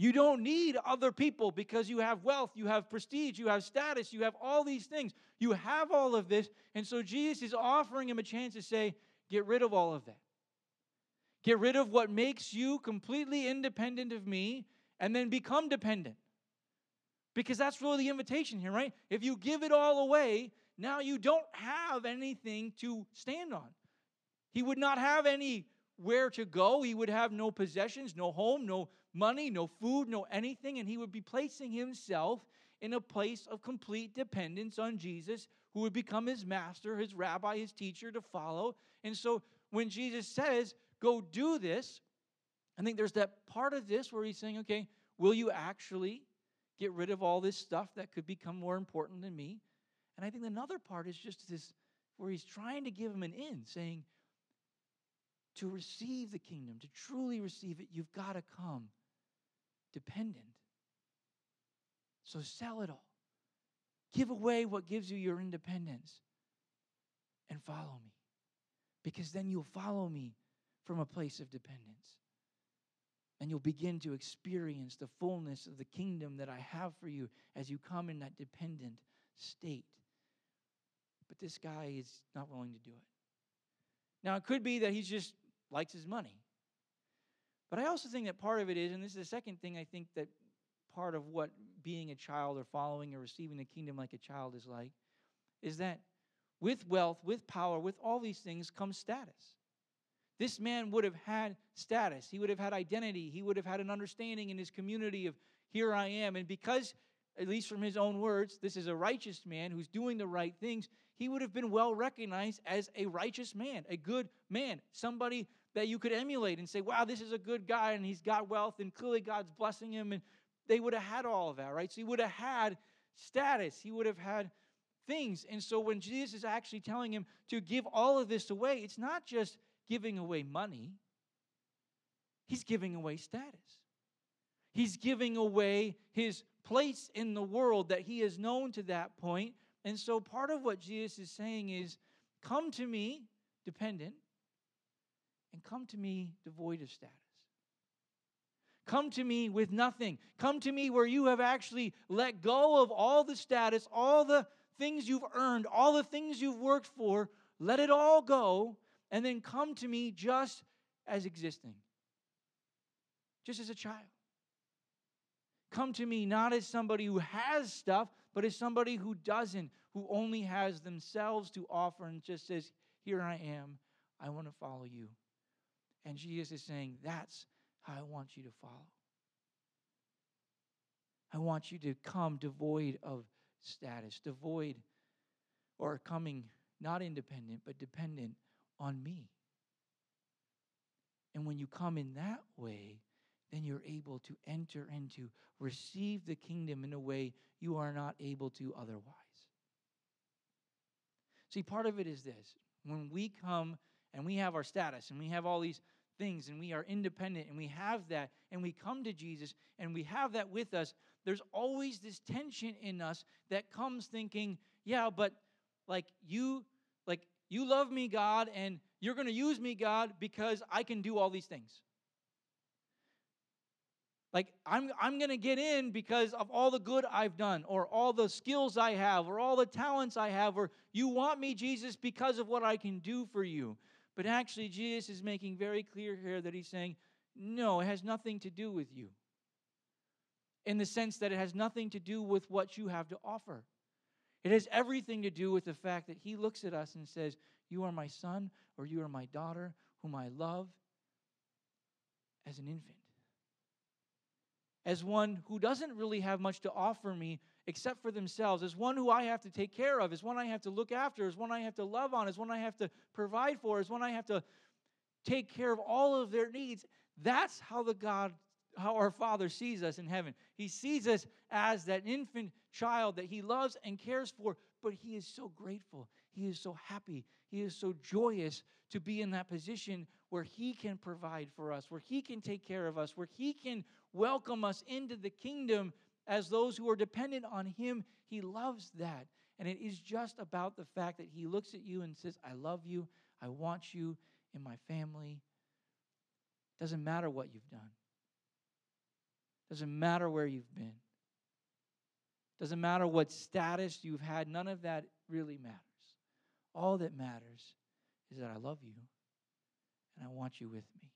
You don't need other people because you have wealth, you have prestige, you have status, you have all these things. You have all of this. And so Jesus is offering him a chance to say, get rid of all of that. Get rid of what makes you completely independent of me and then become dependent. Because that's really the invitation here, right? If you give it all away, now you don't have anything to stand on. He would not have anywhere to go. He would have no possessions, no home, no money, no food, no anything, and he would be placing himself in a place of complete dependence on Jesus, who would become his master, his rabbi, his teacher to follow. And so when Jesus says, Go do this, I think there's that part of this where he's saying, Okay, will you actually get rid of all this stuff that could become more important than me? And I think another part is just this where he's trying to give him an in, saying, to receive the kingdom, to truly receive it, you've got to come dependent. So sell it all. Give away what gives you your independence and follow me. Because then you'll follow me from a place of dependence. And you'll begin to experience the fullness of the kingdom that I have for you as you come in that dependent state. But this guy is not willing to do it. Now, it could be that he just likes his money. But I also think that part of it is, and this is the second thing I think that part of what being a child or following or receiving the kingdom like a child is like, is that with wealth, with power, with all these things comes status. This man would have had status. He would have had identity. He would have had an understanding in his community of, here I am. And because, at least from his own words, this is a righteous man who's doing the right things, he would have been well recognized as a righteous man, a good man, somebody that you could emulate and say, wow, this is a good guy and he's got wealth and clearly God's blessing him. And they would have had all of that, right? So he would have had status. He would have had things. And so when Jesus is actually telling him to give all of this away, it's not just giving away money, he's giving away status. He's giving away his place in the world that he has known to that point. And so part of what Jesus is saying is come to me dependent and come to me devoid of status. Come to me with nothing. Come to me where you have actually let go of all the status, all the things you've earned, all the things you've worked for. Let it all go and then come to me just as existing, just as a child. Come to me not as somebody who has stuff, but as somebody who doesn't, who only has themselves to offer and just says, Here I am. I want to follow you. And Jesus is saying, That's how I want you to follow. I want you to come devoid of status, devoid or coming not independent, but dependent on me. And when you come in that way, then you're able to enter into, receive the kingdom in a way you are not able to otherwise. See, part of it is this when we come and we have our status and we have all these things and we are independent and we have that and we come to Jesus and we have that with us, there's always this tension in us that comes thinking, yeah, but like you like you love me, God, and you're going to use me, God, because I can do all these things. Like, I'm, I'm going to get in because of all the good I've done, or all the skills I have, or all the talents I have, or you want me, Jesus, because of what I can do for you. But actually, Jesus is making very clear here that he's saying, no, it has nothing to do with you. In the sense that it has nothing to do with what you have to offer. It has everything to do with the fact that he looks at us and says, You are my son or you are my daughter, whom I love as an infant. As one who doesn't really have much to offer me except for themselves, as one who I have to take care of, as one I have to look after, as one I have to love on, as one I have to provide for, as one I have to take care of all of their needs. That's how the God how our Father sees us in heaven. He sees us as that infant child that He loves and cares for, but He is so grateful. He is so happy. He is so joyous to be in that position where He can provide for us, where He can take care of us, where He can welcome us into the kingdom as those who are dependent on Him. He loves that. And it is just about the fact that He looks at you and says, I love you. I want you in my family. Doesn't matter what you've done. Doesn't matter where you've been. Doesn't matter what status you've had. None of that really matters. All that matters is that I love you and I want you with me.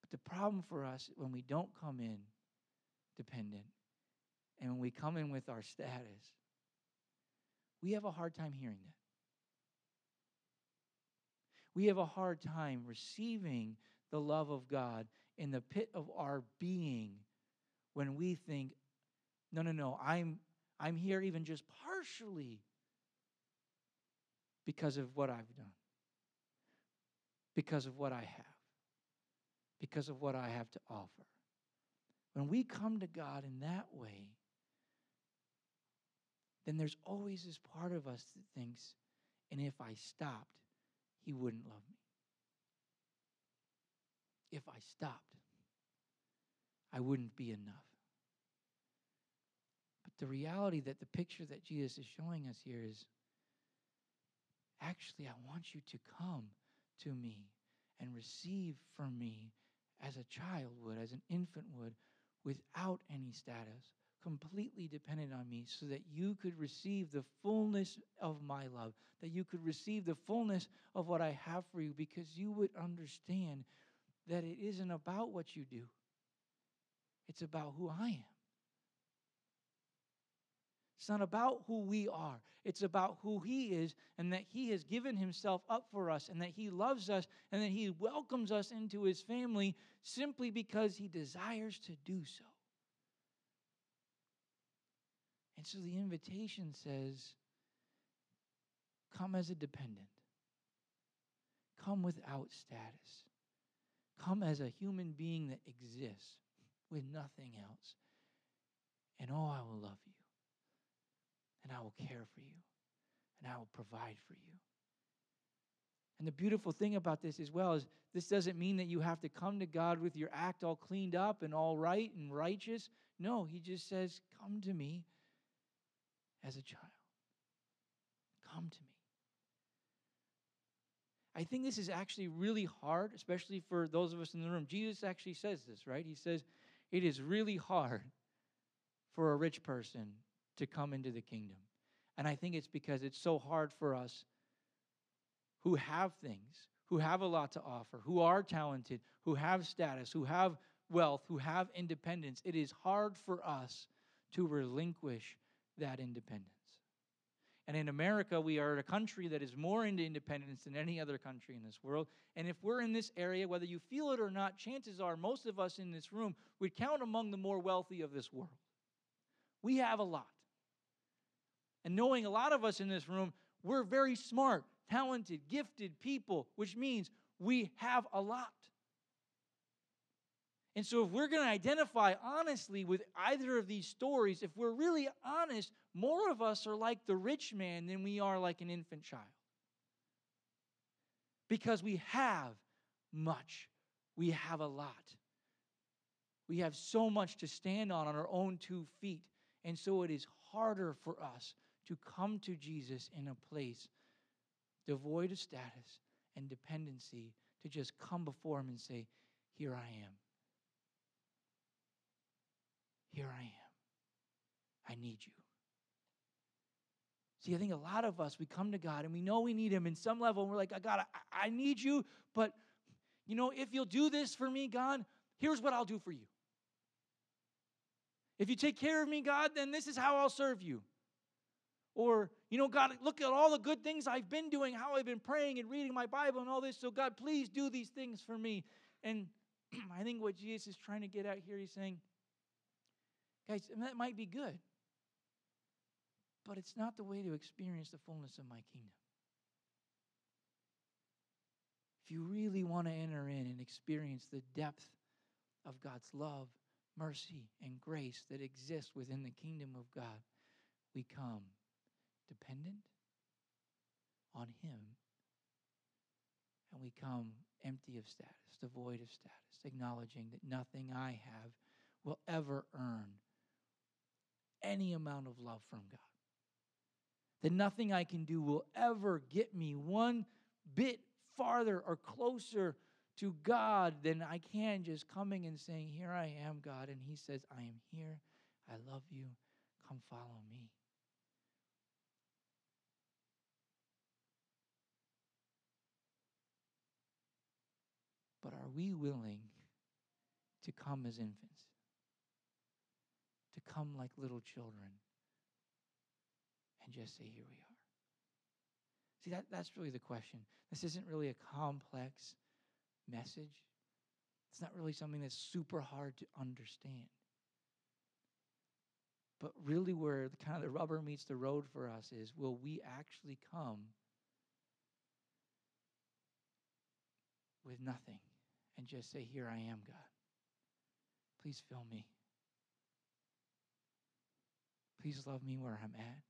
But the problem for us when we don't come in dependent and when we come in with our status, we have a hard time hearing that. We have a hard time receiving the love of God in the pit of our being when we think, no, no, no, I'm, I'm here even just partially because of what I've done, because of what I have, because of what I have to offer. When we come to God in that way, then there's always this part of us that thinks, and if I stopped, He wouldn't love me if I stopped, I wouldn't be enough. But the reality that the picture that Jesus is showing us here is actually, I want you to come to me and receive from me as a child would, as an infant would, without any status, completely dependent on me, so that you could receive the fullness of my love, that you could receive the fullness of what I have for you, because you would understand that it isn't about what you do, it's about who I am. It's not about who we are. It's about who He is and that He has given Himself up for us and that He loves us and that He welcomes us into His family simply because He desires to do so. And so the invitation says, Come as a dependent, come without status, come as a human being that exists with nothing else. And oh, I will love you and I will care for you, and I will provide for you. And the beautiful thing about this as well is this doesn't mean that you have to come to God with your act all cleaned up and all right and righteous. No, He just says, Come to me as a child. Come to me. I think this is actually really hard, especially for those of us in the room. Jesus actually says this, right? He says, It is really hard for a rich person to come into the kingdom. And I think it's because it's so hard for us who have things, who have a lot to offer, who are talented, who have status, who have wealth, who have independence. It is hard for us to relinquish that independence. And in America, we are a country that is more into independence than any other country in this world. And if we're in this area, whether you feel it or not, chances are most of us in this room would count among the more wealthy of this world. We have a lot. And knowing a lot of us in this room, we're very smart, talented, gifted people, which means we have a lot. And so, if we're going to identify honestly with either of these stories, if we're really honest, more of us are like the rich man than we are like an infant child. Because we have much, we have a lot. We have so much to stand on on our own two feet. And so, it is harder for us to come to Jesus in a place devoid of status and dependency, to just come before Him and say, Here I am. Here I am. I need you. See, I think a lot of us, we come to God and we know we need Him in some level, and we're like, God, I, I need you, but you know, if you'll do this for me, God, here's what I'll do for you. If you take care of me, God, then this is how I'll serve you. Or, you know, God, look at all the good things I've been doing, how I've been praying and reading my Bible and all this. So, God, please do these things for me. And I think what Jesus is trying to get at here, he's saying, guys, that might be good, but it's not the way to experience the fullness of my kingdom. If you really want to enter in and experience the depth of God's love, mercy, and grace that exists within the kingdom of God, we come dependent on Him, and we come empty of status, devoid of status, acknowledging that nothing I have will ever earn any amount of love from God. That nothing I can do will ever get me one bit farther or closer to God than I can just coming and saying, Here I am, God. And He says, I am here. I love you. Come follow me. But are we willing to come as infants? To come like little children and just say, Here we are. See, that, that's really the question. This isn't really a complex message, it's not really something that's super hard to understand. But really, where kind of the rubber meets the road for us is will we actually come with nothing? And just say, Here I am, God. Please fill me. Please love me where I'm at.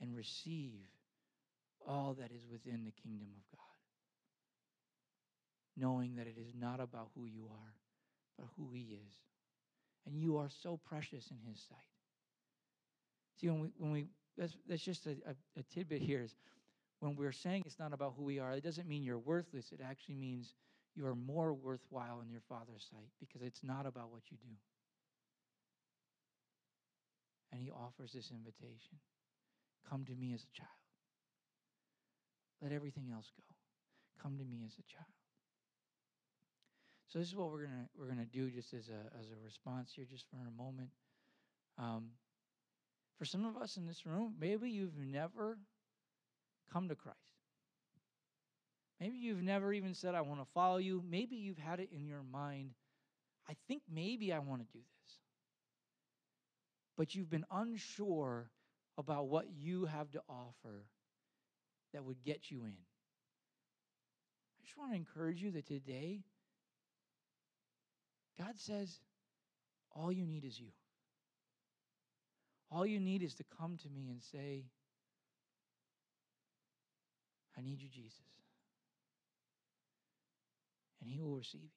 And receive all that is within the kingdom of God. Knowing that it is not about who you are, but who He is. And you are so precious in His sight. See, when we, when we that's, that's just a, a, a tidbit here is when we're saying it's not about who we are, it doesn't mean you're worthless. It actually means you are more worthwhile in your Father's sight because it's not about what you do. And He offers this invitation Come to me as a child. Let everything else go. Come to me as a child. So this is what we're gonna we're gonna do just as a as a response here, just for a moment. Um, for some of us in this room, maybe you've never come to Christ. Maybe you've never even said, I want to follow you. Maybe you've had it in your mind, I think maybe I want to do this. But you've been unsure about what you have to offer that would get you in. I just want to encourage you that today, God says, all you need is you. All you need is to come to me and say, I need you, Jesus. And He will receive you.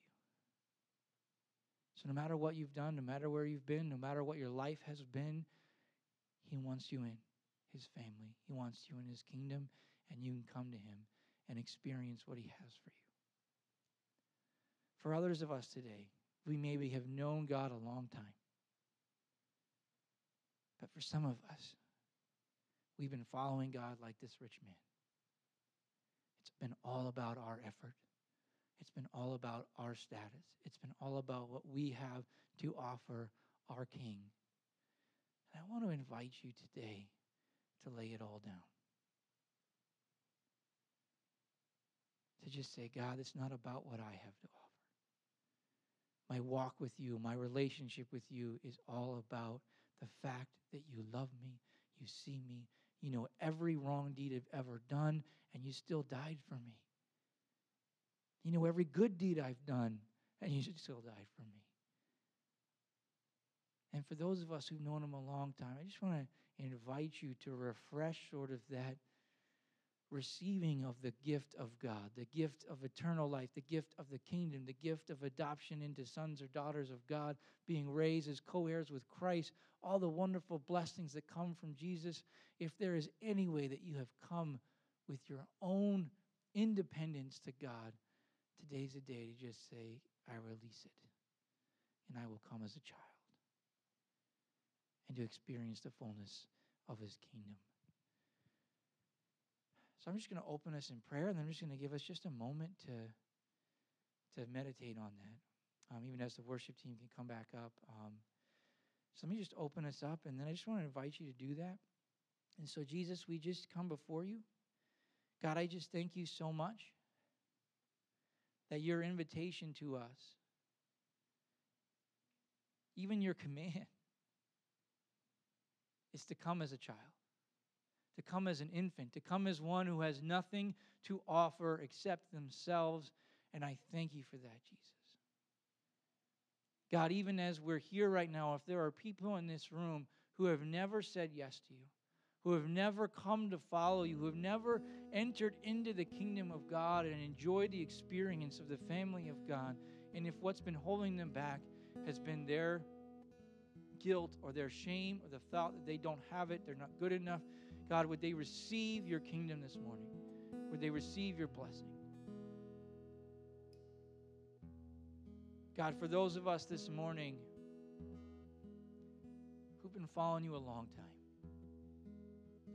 So, no matter what you've done, no matter where you've been, no matter what your life has been, He wants you in His family. He wants you in His kingdom, and you can come to Him and experience what He has for you. For others of us today, we maybe have known God a long time. But for some of us, we've been following God like this rich man. It's been all about our effort. It's been all about our status. It's been all about what we have to offer our King. And I want to invite you today to lay it all down. To just say, God, it's not about what I have to offer. My walk with you, my relationship with you is all about the fact that you love me, you see me, you know every wrong deed I've ever done, and you still died for me. You know every good deed I've done, and you should still died for me. And for those of us who've known him a long time, I just want to invite you to refresh sort of that receiving of the gift of God, the gift of eternal life, the gift of the kingdom, the gift of adoption into sons or daughters of God, being raised as co heirs with Christ, all the wonderful blessings that come from Jesus. If there is any way that you have come with your own independence to God, today's a day to just say, I release it, and I will come as a child and to experience the fullness of his kingdom. So I'm just going to open us in prayer, and I'm just going to give us just a moment to, to meditate on that, um, even as the worship team can come back up. Um, so let me just open us up, and then I just want to invite you to do that. And so, Jesus, we just come before you. God, I just thank you so much that your invitation to us, even your command, is to come as a child to come as an infant, to come as one who has nothing to offer except themselves. And I thank you for that, Jesus. God, even as we're here right now, if there are people in this room who have never said yes to you, who have never come to follow you, who have never entered into the kingdom of God and enjoyed the experience of the family of God, and if what's been holding them back has been their guilt or their shame or the thought that they don't have it, they're not good enough, God, would they receive your kingdom this morning? Would they receive your blessing? God, for those of us this morning who've been following you a long time,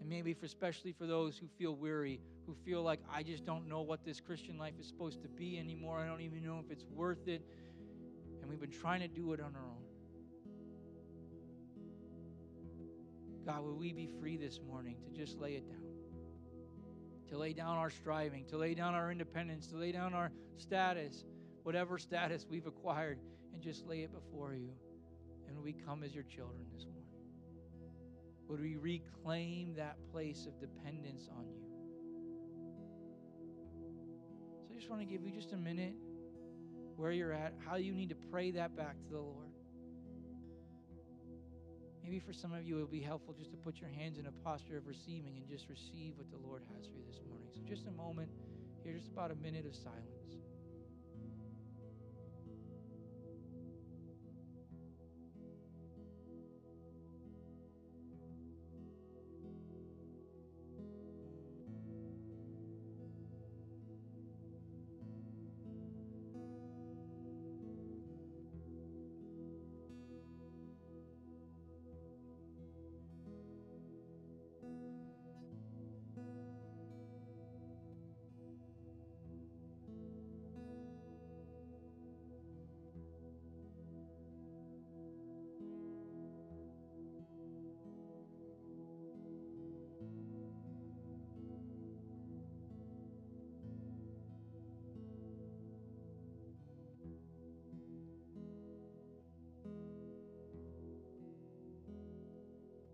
and maybe for especially for those who feel weary, who feel like I just don't know what this Christian life is supposed to be anymore. I don't even know if it's worth it. And we've been trying to do it on our own. God, will we be free this morning to just lay it down? To lay down our striving, to lay down our independence, to lay down our status, whatever status we've acquired, and just lay it before you. And we come as your children this morning. Would we reclaim that place of dependence on you? So I just want to give you just a minute where you're at, how you need to pray that back to the Lord. Maybe for some of you, it will be helpful just to put your hands in a posture of receiving and just receive what the Lord has for you this morning. So, just a moment here, just about a minute of silence.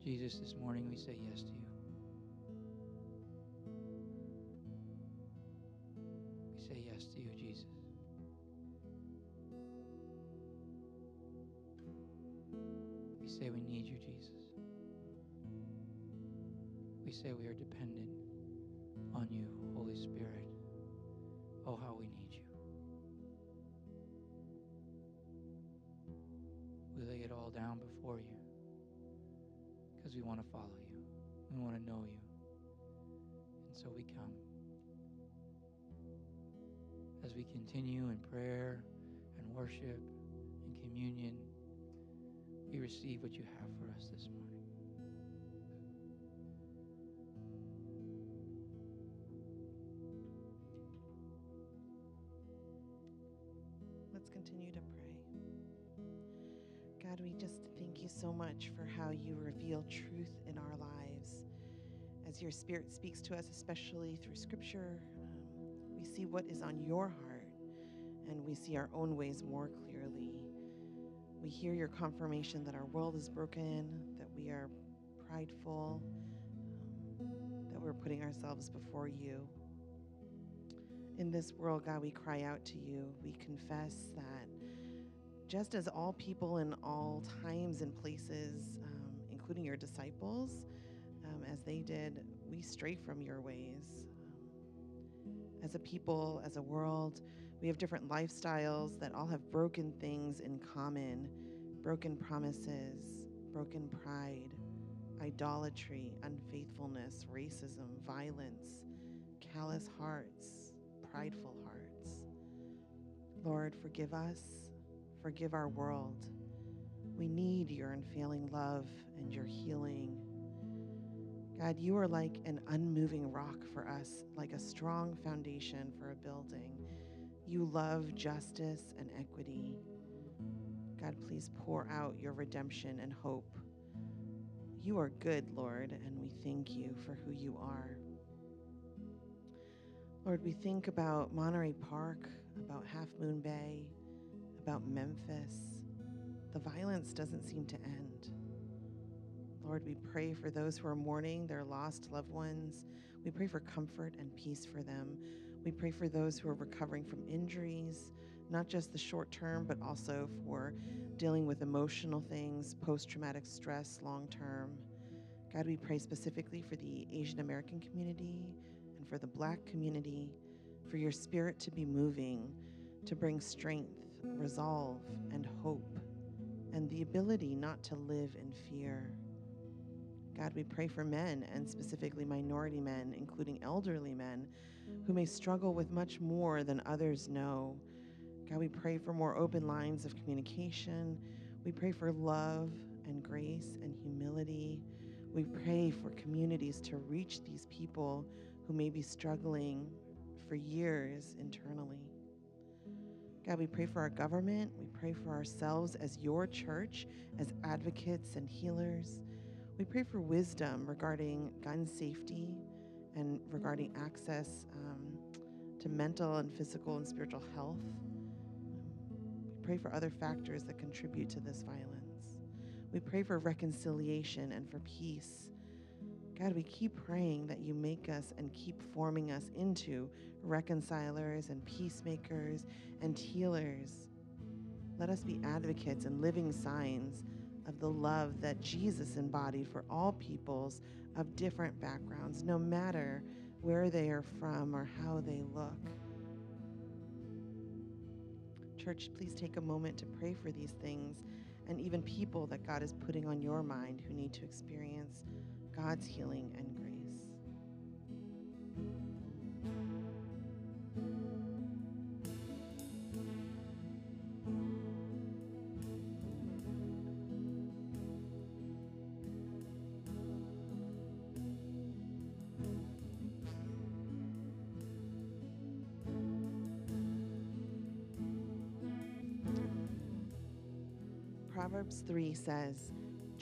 Jesus, this morning we say yes to you. We say yes to you, Jesus. We say we need you, Jesus. We say we are dependent on you, Holy Spirit. Oh, how we need you. We lay it all down before you because we want to follow you. We want to know you. And so we come. As we continue in prayer and worship and communion, we receive what you have for us this morning. Let's continue to pray. God, we just thank you so much for how you reveal truth in our lives. As your spirit speaks to us, especially through scripture, um, we see what is on your heart and we see our own ways more clearly. We hear your confirmation that our world is broken, that we are prideful, um, that we're putting ourselves before you. In this world, God, we cry out to you. We confess that just as all people in all times and places, um, including your disciples, um, as they did, we stray from your ways. Um, as a people, as a world, we have different lifestyles that all have broken things in common broken promises, broken pride, idolatry, unfaithfulness, racism, violence, callous hearts, prideful hearts. Lord, forgive us, forgive our world. We need your unfailing love and your healing. God, you are like an unmoving rock for us, like a strong foundation for a building. You love justice and equity. God, please pour out your redemption and hope. You are good, Lord, and we thank you for who you are. Lord, we think about Monterey Park, about Half Moon Bay, about Memphis. The violence doesn't seem to end. Lord, we pray for those who are mourning their lost loved ones. We pray for comfort and peace for them. We pray for those who are recovering from injuries, not just the short term, but also for dealing with emotional things, post traumatic stress, long term. God, we pray specifically for the Asian American community and for the black community, for your spirit to be moving, to bring strength, resolve, and hope, and the ability not to live in fear. God, we pray for men and specifically minority men, including elderly men, who may struggle with much more than others know. God, we pray for more open lines of communication. We pray for love and grace and humility. We pray for communities to reach these people who may be struggling for years internally. God, we pray for our government. We pray for ourselves as your church, as advocates and healers. We pray for wisdom regarding gun safety and regarding access um, to mental and physical and spiritual health. We pray for other factors that contribute to this violence. We pray for reconciliation and for peace. God, we keep praying that you make us and keep forming us into reconcilers and peacemakers and healers. Let us be advocates and living signs of the love that Jesus embodied for all peoples of different backgrounds, no matter where they are from or how they look. Church, please take a moment to pray for these things and even people that God is putting on your mind who need to experience God's healing and grace. Proverbs 3 says,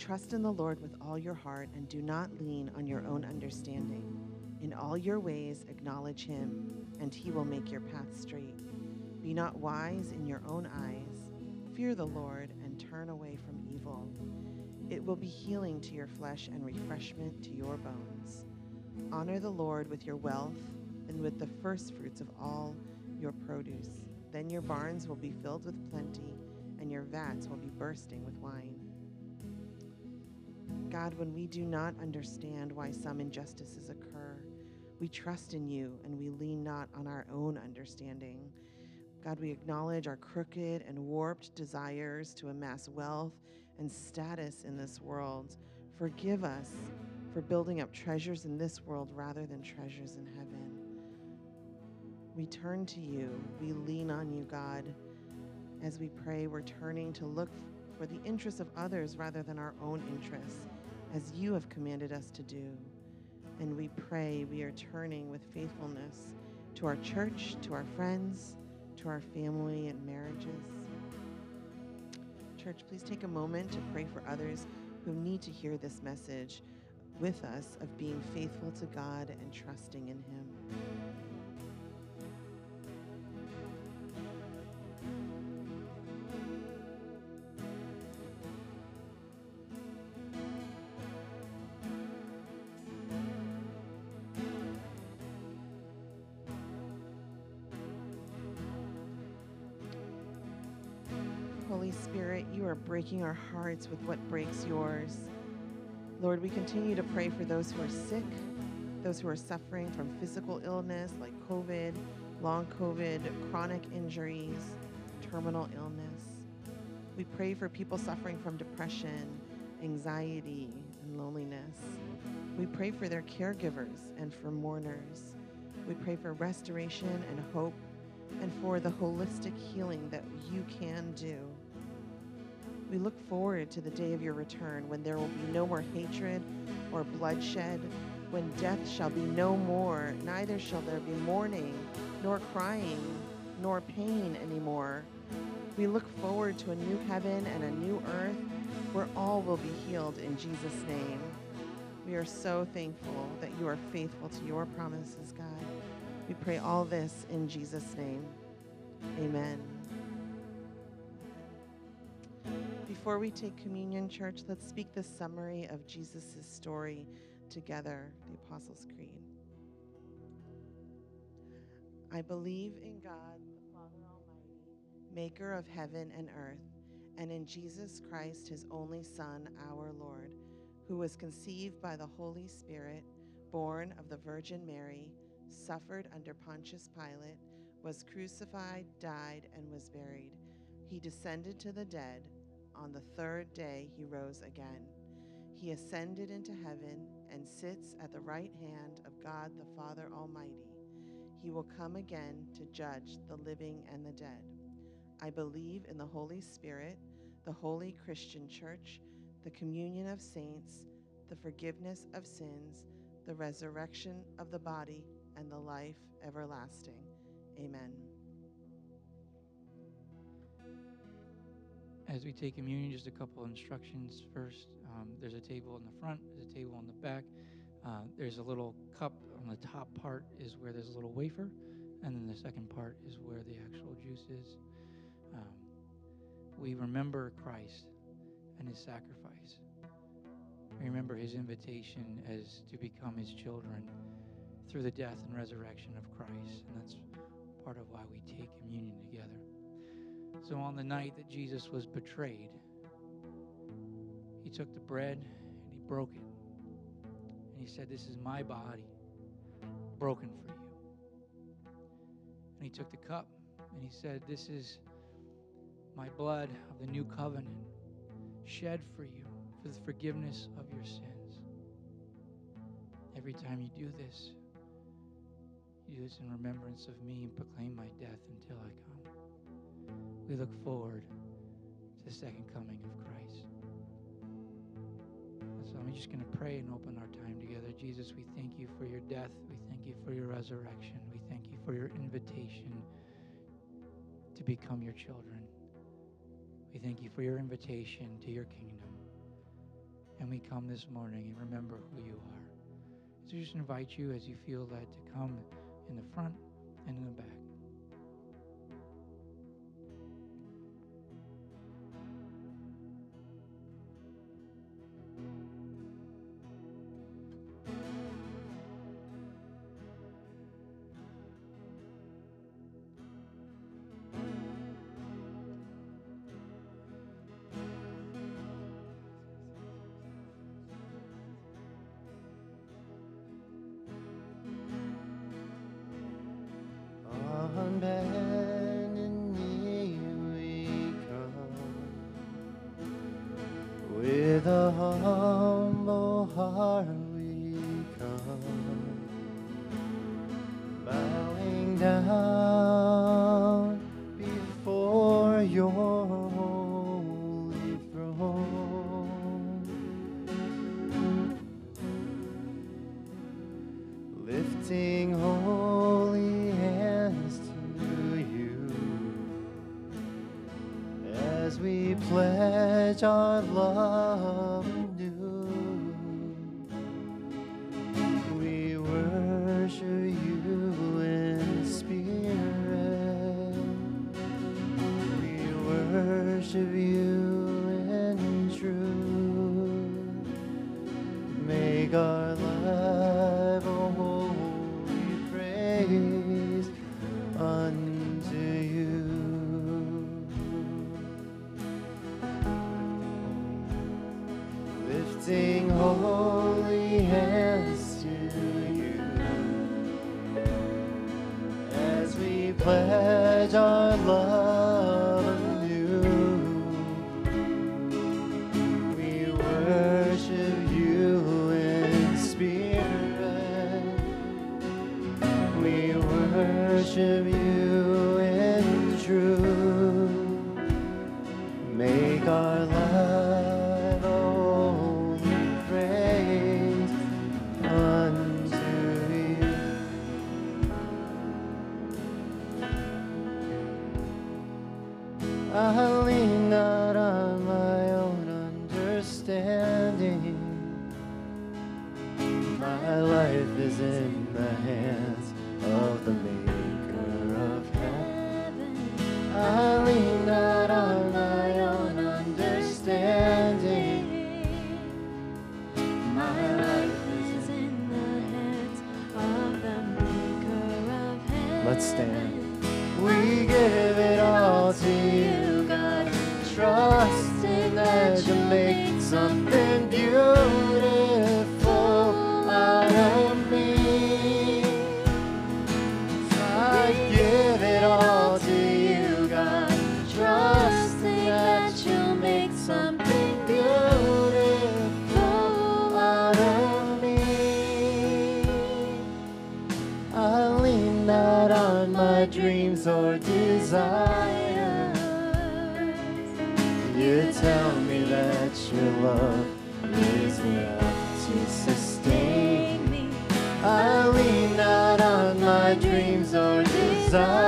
Trust in the Lord with all your heart and do not lean on your own understanding. In all your ways, acknowledge him, and he will make your path straight. Be not wise in your own eyes. Fear the Lord and turn away from evil. It will be healing to your flesh and refreshment to your bones. Honor the Lord with your wealth and with the first fruits of all your produce. Then your barns will be filled with plenty, and your vats will be bursting with wine. God, when we do not understand why some injustices occur, we trust in you and we lean not on our own understanding. God, we acknowledge our crooked and warped desires to amass wealth and status in this world. Forgive us for building up treasures in this world rather than treasures in heaven. We turn to you. We lean on you, God. As we pray, we're turning to look for the interests of others rather than our own interests, as you have commanded us to do. And we pray we are turning with faithfulness to our church, to our friends, to our family and marriages. Church, please take a moment to pray for others who need to hear this message with us of being faithful to God and trusting in Him. Breaking our hearts with what breaks yours. Lord, we continue to pray for those who are sick, those who are suffering from physical illness like COVID, long COVID, chronic injuries, terminal illness. We pray for people suffering from depression, anxiety, and loneliness. We pray for their caregivers and for mourners. We pray for restoration and hope and for the holistic healing that you can do. We look forward to the day of your return when there will be no more hatred or bloodshed, when death shall be no more, neither shall there be mourning, nor crying, nor pain anymore. We look forward to a new heaven and a new earth where all will be healed in Jesus' name. We are so thankful that you are faithful to your promises, God. We pray all this in Jesus' name. Amen. Before we take communion, church, let's speak the summary of Jesus' story together, the Apostles' Creed. I believe in God, the Father Almighty, maker of heaven and earth, and in Jesus Christ, his only Son, our Lord, who was conceived by the Holy Spirit, born of the Virgin Mary, suffered under Pontius Pilate, was crucified, died, and was buried. He descended to the dead. On the third day, he rose again. He ascended into heaven and sits at the right hand of God the Father Almighty. He will come again to judge the living and the dead. I believe in the Holy Spirit, the holy Christian church, the communion of saints, the forgiveness of sins, the resurrection of the body, and the life everlasting. Amen. As we take communion, just a couple of instructions. First, um, there's a table in the front, there's a table in the back. Uh, there's a little cup on the top part is where there's a little wafer, and then the second part is where the actual juice is. Um, we remember Christ and his sacrifice. We remember his invitation as to become his children through the death and resurrection of Christ. And that's part of why we take communion together. So on the night that Jesus was betrayed, he took the bread and he broke it. And he said, This is my body broken for you. And he took the cup and he said, This is my blood of the new covenant shed for you for the forgiveness of your sins. Every time you do this, you do this in remembrance of me and proclaim my death until I come. We look forward to the second coming of Christ. So I'm just going to pray and open our time together. Jesus, we thank you for your death. We thank you for your resurrection. We thank you for your invitation to become your children. We thank you for your invitation to your kingdom. And we come this morning and remember who you are. So just invite you as you feel led to come in the front and in the back. Stand. We give it all to you, or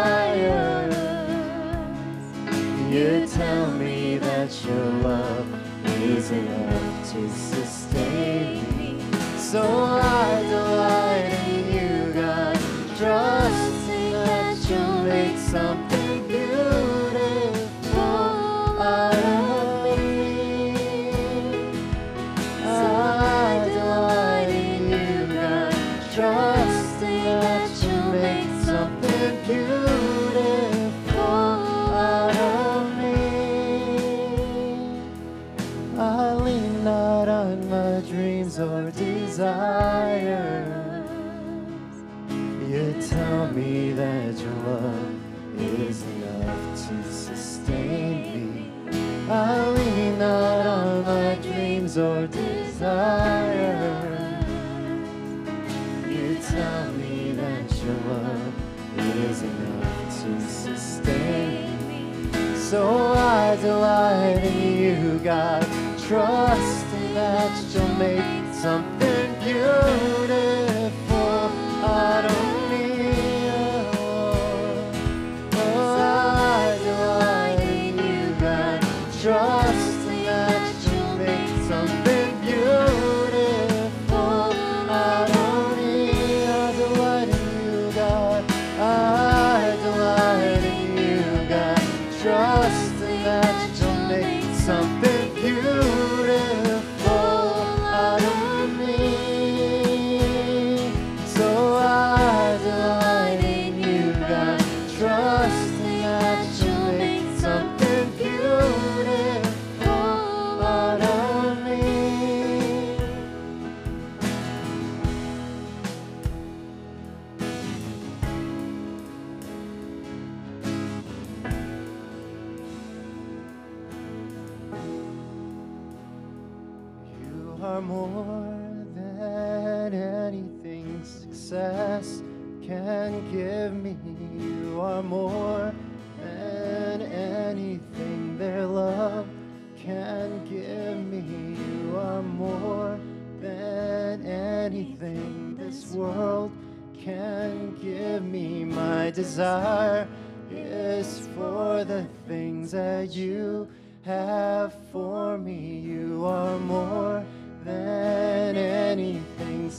are more than anything success can give me. You are more than anything their love can give me. You are more than anything this world can give me. My desire is for the things that you have for me. You are more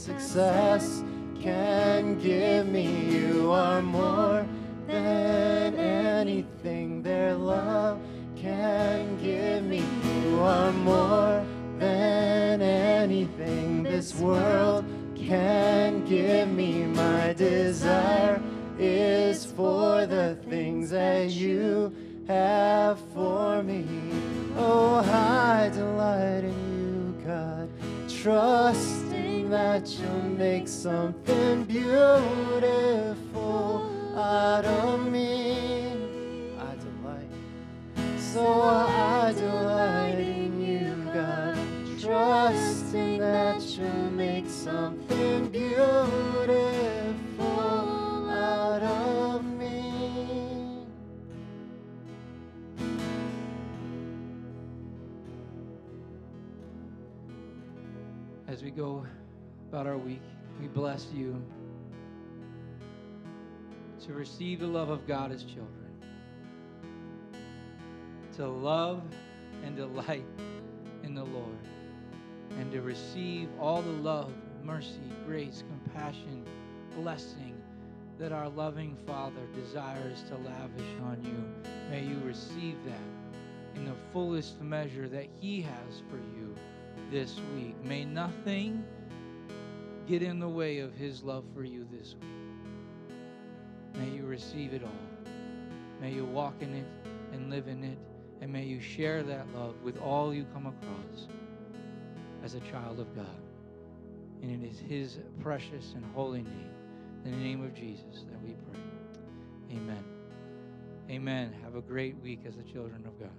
success can give me. You are more than anything their love can give me. You are more than anything this world can give me. My desire is for the things that you have for me. Oh, I delight in you, God, trusting that you'll make something beautiful out of me. I delight. So I delight in you, God, trusting that you'll make something beautiful out of me. As we go about our week, we bless you to receive the love of God as children, to love and delight in the Lord, and to receive all the love, mercy, grace, compassion, blessing that our loving Father desires to lavish on you. May you receive that in the fullest measure that He has for you this week. May nothing get in the way of His love for you this week. May you receive it all. May you walk in it and live in it. And may you share that love with all you come across as a child of God. And it is His precious and holy name, in the name of Jesus, that we pray. Amen. Amen. Have a great week as the children of God.